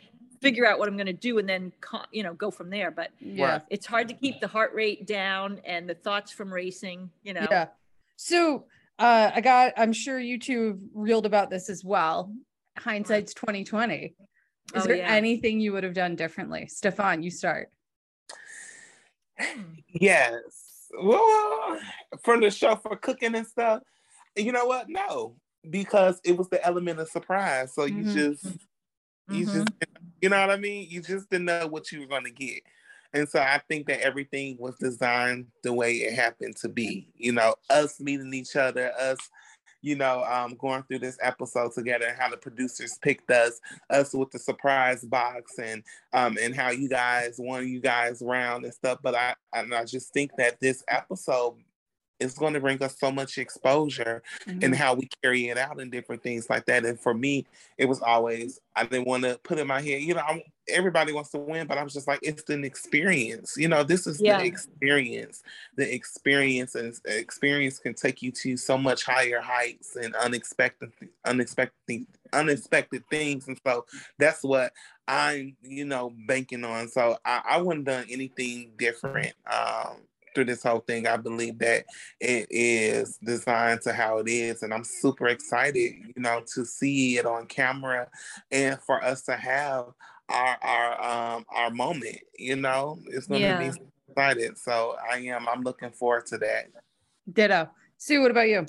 figure out what I'm going to do and then, you know, go from there. But
Yeah.
It's hard to keep the heart rate down and the thoughts from racing, you know.
Yeah. So uh I got I'm sure you two have reeled about this as well. Hindsight's 2020. Is
Oh,
there
yeah.
anything you would have done differently? Stephaughn, you start.
Yes. Well, from the show for cooking and stuff. You know what? No, because it was the element of surprise. So you
Mhm.
just, you
Mhm.
just, you know what I mean? You just didn't know what you were going to get. And so I think that everything was designed the way it happened to be. You know, us meeting each other, us, you know, um, going through this episode together, and how the producers picked us, us with the surprise box, and um, and how you guys won you guys round and stuff. But I and I just think that this episode is going to bring us so much exposure
Mm-hmm.
and how we carry it out and different things like that. And for me, it was always I didn't want to put in my head, you know, I'm, everybody wants to win, but I was just like, it's an experience. You know, this is
Yeah.
the experience. The experience and experience can take you to so much higher heights and unexpected, unexpected, unexpected things. And so that's what I'm, you know, banking on. So I, I wouldn't have done anything different. Um, through this whole thing, I believe that it is designed to how it is and i'm super excited you know to see it on camera and for us to have our our um our moment you know it's gonna
Yeah.
be excited so i am i'm looking forward to that
Ditto. Sue, what about you?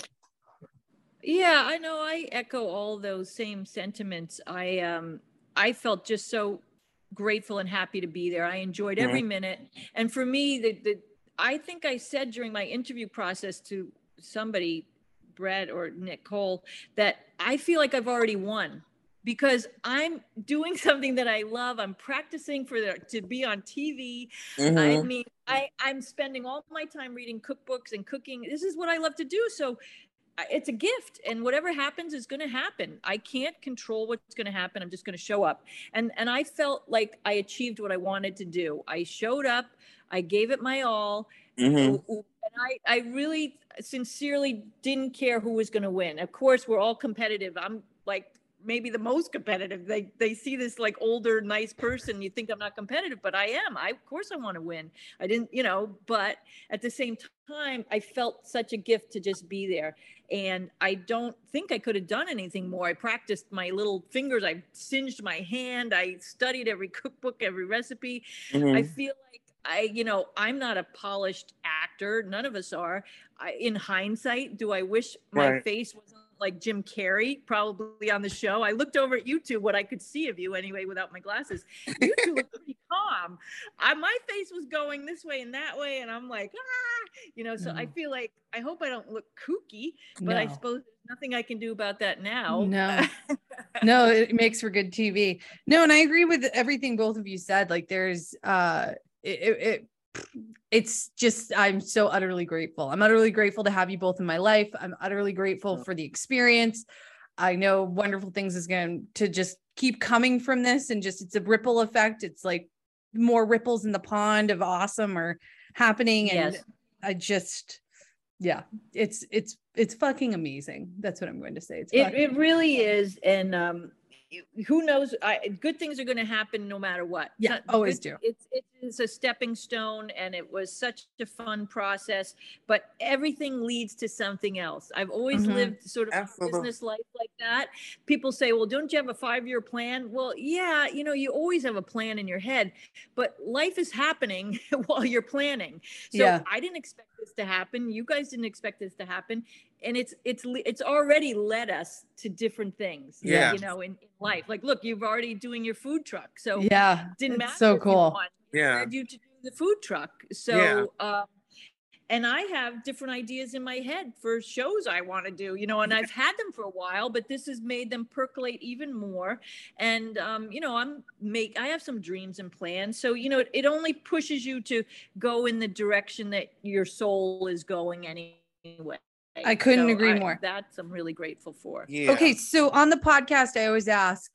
Yeah, I know. I echo all those same sentiments. I um I felt just so grateful and happy to be there. I enjoyed every minute. And for me, the the I think I said during my interview process to somebody, Brett or Nicole, that I feel like I've already won because I'm doing something that I love. I'm practicing for the, to be on TV. I
Mhm.
mean, I, I'm spending all my time reading cookbooks and cooking. This is what I love to do. So it's a gift and whatever happens is going to happen. I can't control what's going to happen. I'm just going to show up. And, and I felt like I achieved what I wanted to do. I showed up, I gave it my all.
Mhm.
And I, I really sincerely didn't care who was going to win. Of course, we're all competitive. I'm like maybe the most competitive. They they see this like older, nice person. You think I'm not competitive, but I am. I of course I want to win. I didn't, you know, but at the same time, I felt such a gift to just be there. And I don't think I could have done anything more. I practiced my little fingers. I singed my hand. I studied every cookbook, every recipe. I
Mhm.
feel like I, you know, I'm not a polished actor. None of us are. I, in hindsight, do I wish my
Right.
face wasn't like Jim Carrey, probably on the show? I looked over at you two, what I could see of you anyway, without my glasses. You two look pretty calm. I, my face was going this way and that way, and I'm like, ah, you know. So I
Mm.
feel like I hope I don't look kooky, but I suppose there's nothing I can do about that now.
No. no, it makes for good TV. No, and I agree with everything both of you said. Like there's uh it, it, it it's just I'm so utterly grateful. I'm utterly grateful to have you both in my life. I'm utterly grateful for the experience. I know wonderful things is going to just keep coming from this and just it's a ripple effect. It's like more ripples in the pond of awesome are happening and
Yes.
I just yeah, it's it's it's fucking amazing. That's what I'm going to say. It's
It, it really is. And um, who knows? I, good things are going to happen no matter what.
Yeah,
Not-
always
good-
do.
It's, it is a stepping stone and it was such a fun process, but everything leads to something else. I've always
Mhm.
lived sort of
Absolutely.
business life like that. People say, well, don't you have a five year plan? Well, yeah, you know, you always have a plan in your head, but life is happening while you're planning. So
Yeah.
I didn't expect this to happen. You guys didn't expect this to happen. And it's it's it's already led us to different things.
Yeah.
You know, in, in life. Like, look, you're already doing your food truck. So
yeah,
didn't matter.
so
you
cool.
Yeah.
you to do the food truck. So um and I have different ideas in my head for shows I want to do, you know, and I've had them for a while, but this has made them percolate even more. And um, you know, I'm make I have some dreams and plans. So, you know, it, it only pushes you to go in the direction that your soul is going anyway.
I couldn't
So
agree
I-
more.
That's I'm really grateful for.
Yeah.
Okay, so on the podcast, I always ask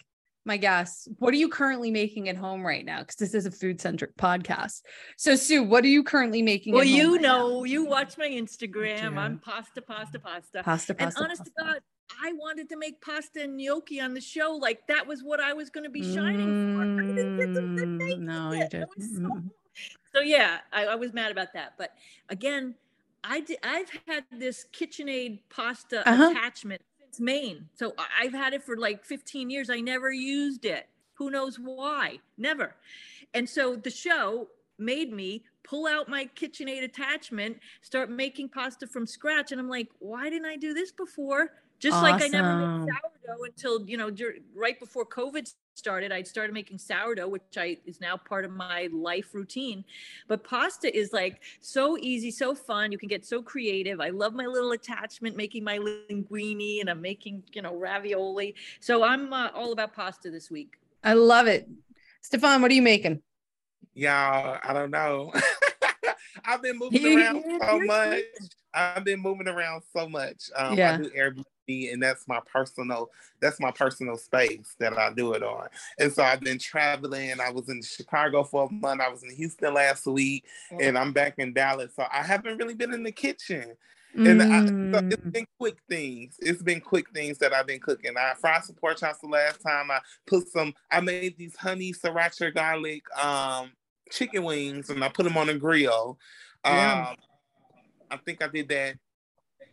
my guests, what are you currently making at home right now? Because this is a food centric podcast. So, Sue, what are you currently making?
Well,
at home
you
right now?
know, you watch my Instagram. I'm pasta, pasta, pasta.
pasta, pasta.
and
pasta.
honest to. God, I wanted to make pasta and gnocchi on the show. Like that was what I was going to be shining for. I didn't get to
Mm,
make
no,
it
you.
I
didn't.
so,
Mm.
so yeah, I, I was mad about that. But again, I did, I've had this KitchenAid pasta
Uh-huh.
attachment since Maine. So I've had it for like 15 years. I never used it. Who knows why? Never. And so the show made me pull out my KitchenAid attachment, start making pasta from scratch. And I'm like, why didn't I do this before? Just like I never made sourdough until, you know, dur- right before COVID started, I started making sourdough, which I is now part of my life routine. But pasta is like so easy, so fun. You can get so creative. I love my little attachment, making my linguine, and I'm making, you know, ravioli. So I'm uh, all about pasta this week.
I love it. Stephaughn, what are you making?
Y'all, I don't know. I've been moving around so much. I've been moving around so much. Um,
Yeah.
I do Airbnb, and that's my personal. That's my personal space that I do it on. And so I've been traveling. I was in Chicago for a month. I was in Houston last week, and I'm back in Dallas. So I haven't really been in the kitchen. And I, so it's
Mm.
been quick things. It's been quick things that I've been cooking. I fried some pork chops the last time. I put some. I made these honey sriracha garlic um, chicken wings, and I put them on a grill. Um,
Yum.
I think I did that.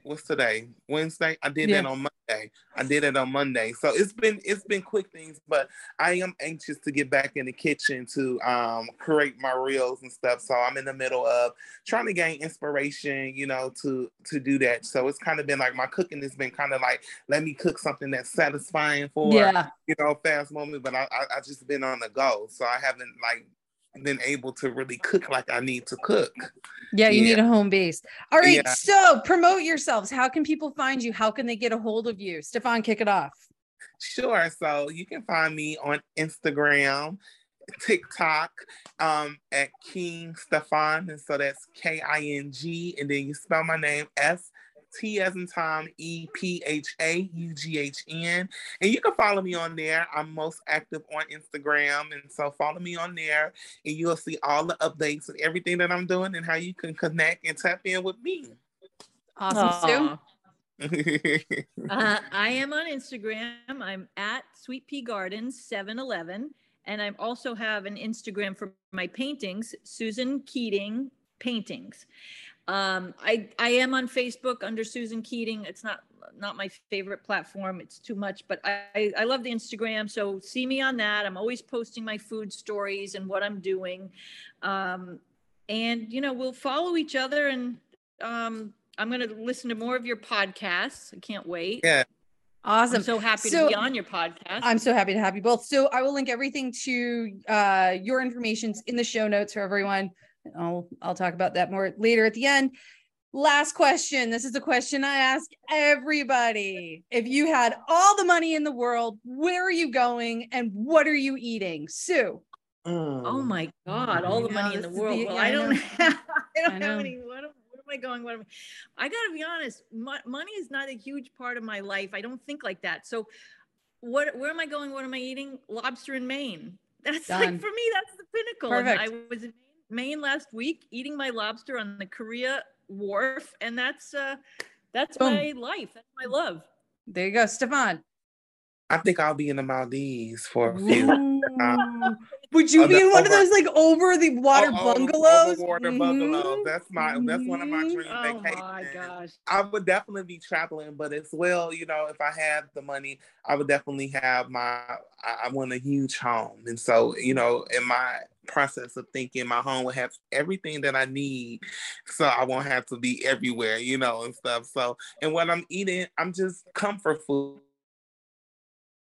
What's today? Wednesday. I did
Yeah.
that on Monday. I did it on Monday. So it's been it's been quick things, but I am anxious to get back in the kitchen to um, create my reels and stuff. So I'm in the middle of trying to gain inspiration, you know, to to do that. So it's kind of been like my cooking has been kind of like let me cook something that's satisfying for
yeah.
you know fast moment, but I I, I just been on the go, so I haven't like been able to really cook like I need to cook.
Yeah, you
Yeah.
need a home base. All right.
Yeah.
So promote yourselves. How can people find you? How can they get a hold of you? Stephaughn, kick it off.
Sure. So you can find me on Instagram, TikTok, um, at King Stephaughn. And so that's K I N G. And then you spell my name S T as in Tom, E P H A U G H N. And you can follow me on there. I'm most active on Instagram. And so follow me on there and you'll see all the updates and everything that I'm doing and how you can connect and tap in with me.
Awesome, Sue.
Uh, I am on Instagram. I'm at Sweet Pea Gardens 711. And I also have an Instagram for my paintings, Susan Keating Paintings. Um, I, I am on Facebook under Susan Keating. It's not not my favorite platform. It's too much, but I, I love the Instagram. So see me on that. I'm always posting my food stories and what I'm doing. Um, and, you know, we'll follow each other and um, I'm going to listen to more of your podcasts. I can't wait.
Yeah.
Awesome.
I'm so happy
So-
to be on your podcast.
I'm so happy to have you both. So I will link everything to uh, your information's in the show notes for everyone. I'll I'll talk about that more later at the end. Last question. This is a question I ask everybody. If you had all the money in the world, where are you going and what are you eating? Sue.
oh, oh my God, all the
Yeah,
money in the world.
the-
well,
yeah,
I
I
don't
know.
have, I don't
I
have any. What, am- where am I going? What am I I gotta be honest, mo- money is not a huge part of my life. I don't think like that. So what where am I going? What am I eating? Lobster in Maine. That's
Done.
like for me, that's the pinnacle. And
Perfect.
I was in Maine last week eating my lobster on the Korea wharf, and that's uh that's
Boom.
my life. That's my love.
There you go, Stephaughn.
I think I'll be in the Maldives for a few.
Ooh. Would you
Oh,
be in one of those like over the water
Oh,
bungalows?
Overwater
Mhm.
bungalows. That's my that's one of my
Mhm.
dream
Oh
vacations.
my gosh.
I would definitely be traveling, but as well, you know, if I had the money, I would definitely have my. I, I want a huge home, and so you know, in my process of thinking, my home will have everything that I need, so I won't have to be everywhere, you know, and stuff. So, and what I'm eating, I'm just comfort food.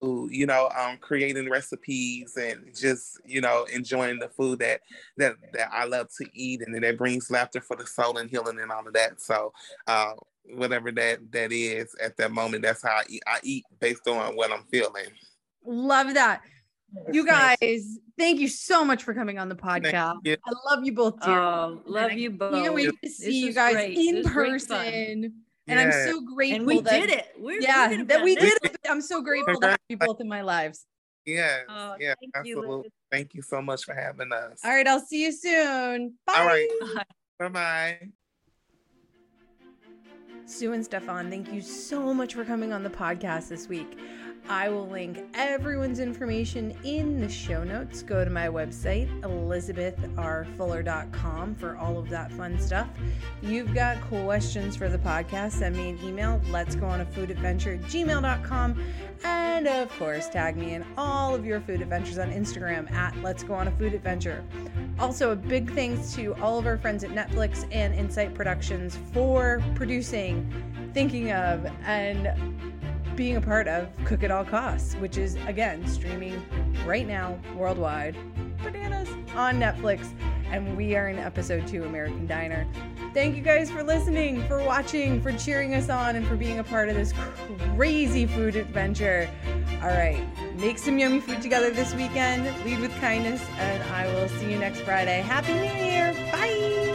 You know, um, creating recipes and just you know enjoying the food that that that I love to eat, and that brings laughter for the soul and healing and all of that. So, uh, whatever that that is at that moment, that's how I eat. I eat based on what I'm feeling.
Love that. You
Nice.
guys, thank you so much for coming on the podcast. I love you both dearly.
Oh, love you both.
Can't wait to
This
see you guys
great.
in
This was great fun.
person. And I'm so grateful.
And we
that,
did it. We're
yeah,
talking
that we did it. I'm so grateful to have you both in my lives.
Yes,
Oh,
yeah,
thank you,
absolutely.
Liz.
Thank you so much for having us.
All right, I'll see you soon. Bye.
All right.
Bye.
Bye bye.
Sue and Stephaughn, thank you so much for coming on the podcast this week. I will link everyone's information in the show notes. Go to my website, elizabethrfuller.com, for all of that fun stuff. You've got questions for the podcast, send me an email. Let's go on a food adventure at gmail.com. And of course, tag me in all of your food adventures on Instagram at Let's Go on a Food Adventure. Also, a big thanks to all of our friends at Netflix and Insight Productions for producing, thinking of, and being a part of Cook at All Costs, which is again streaming right now worldwide, bananas on Netflix. And we are in episode two, American Diner. Thank you guys for listening, for watching, for cheering us on, and for being a part of this crazy food adventure. All right, make some yummy food together this weekend, lead with kindness, and I will see you next Friday. Happy New Year! Bye!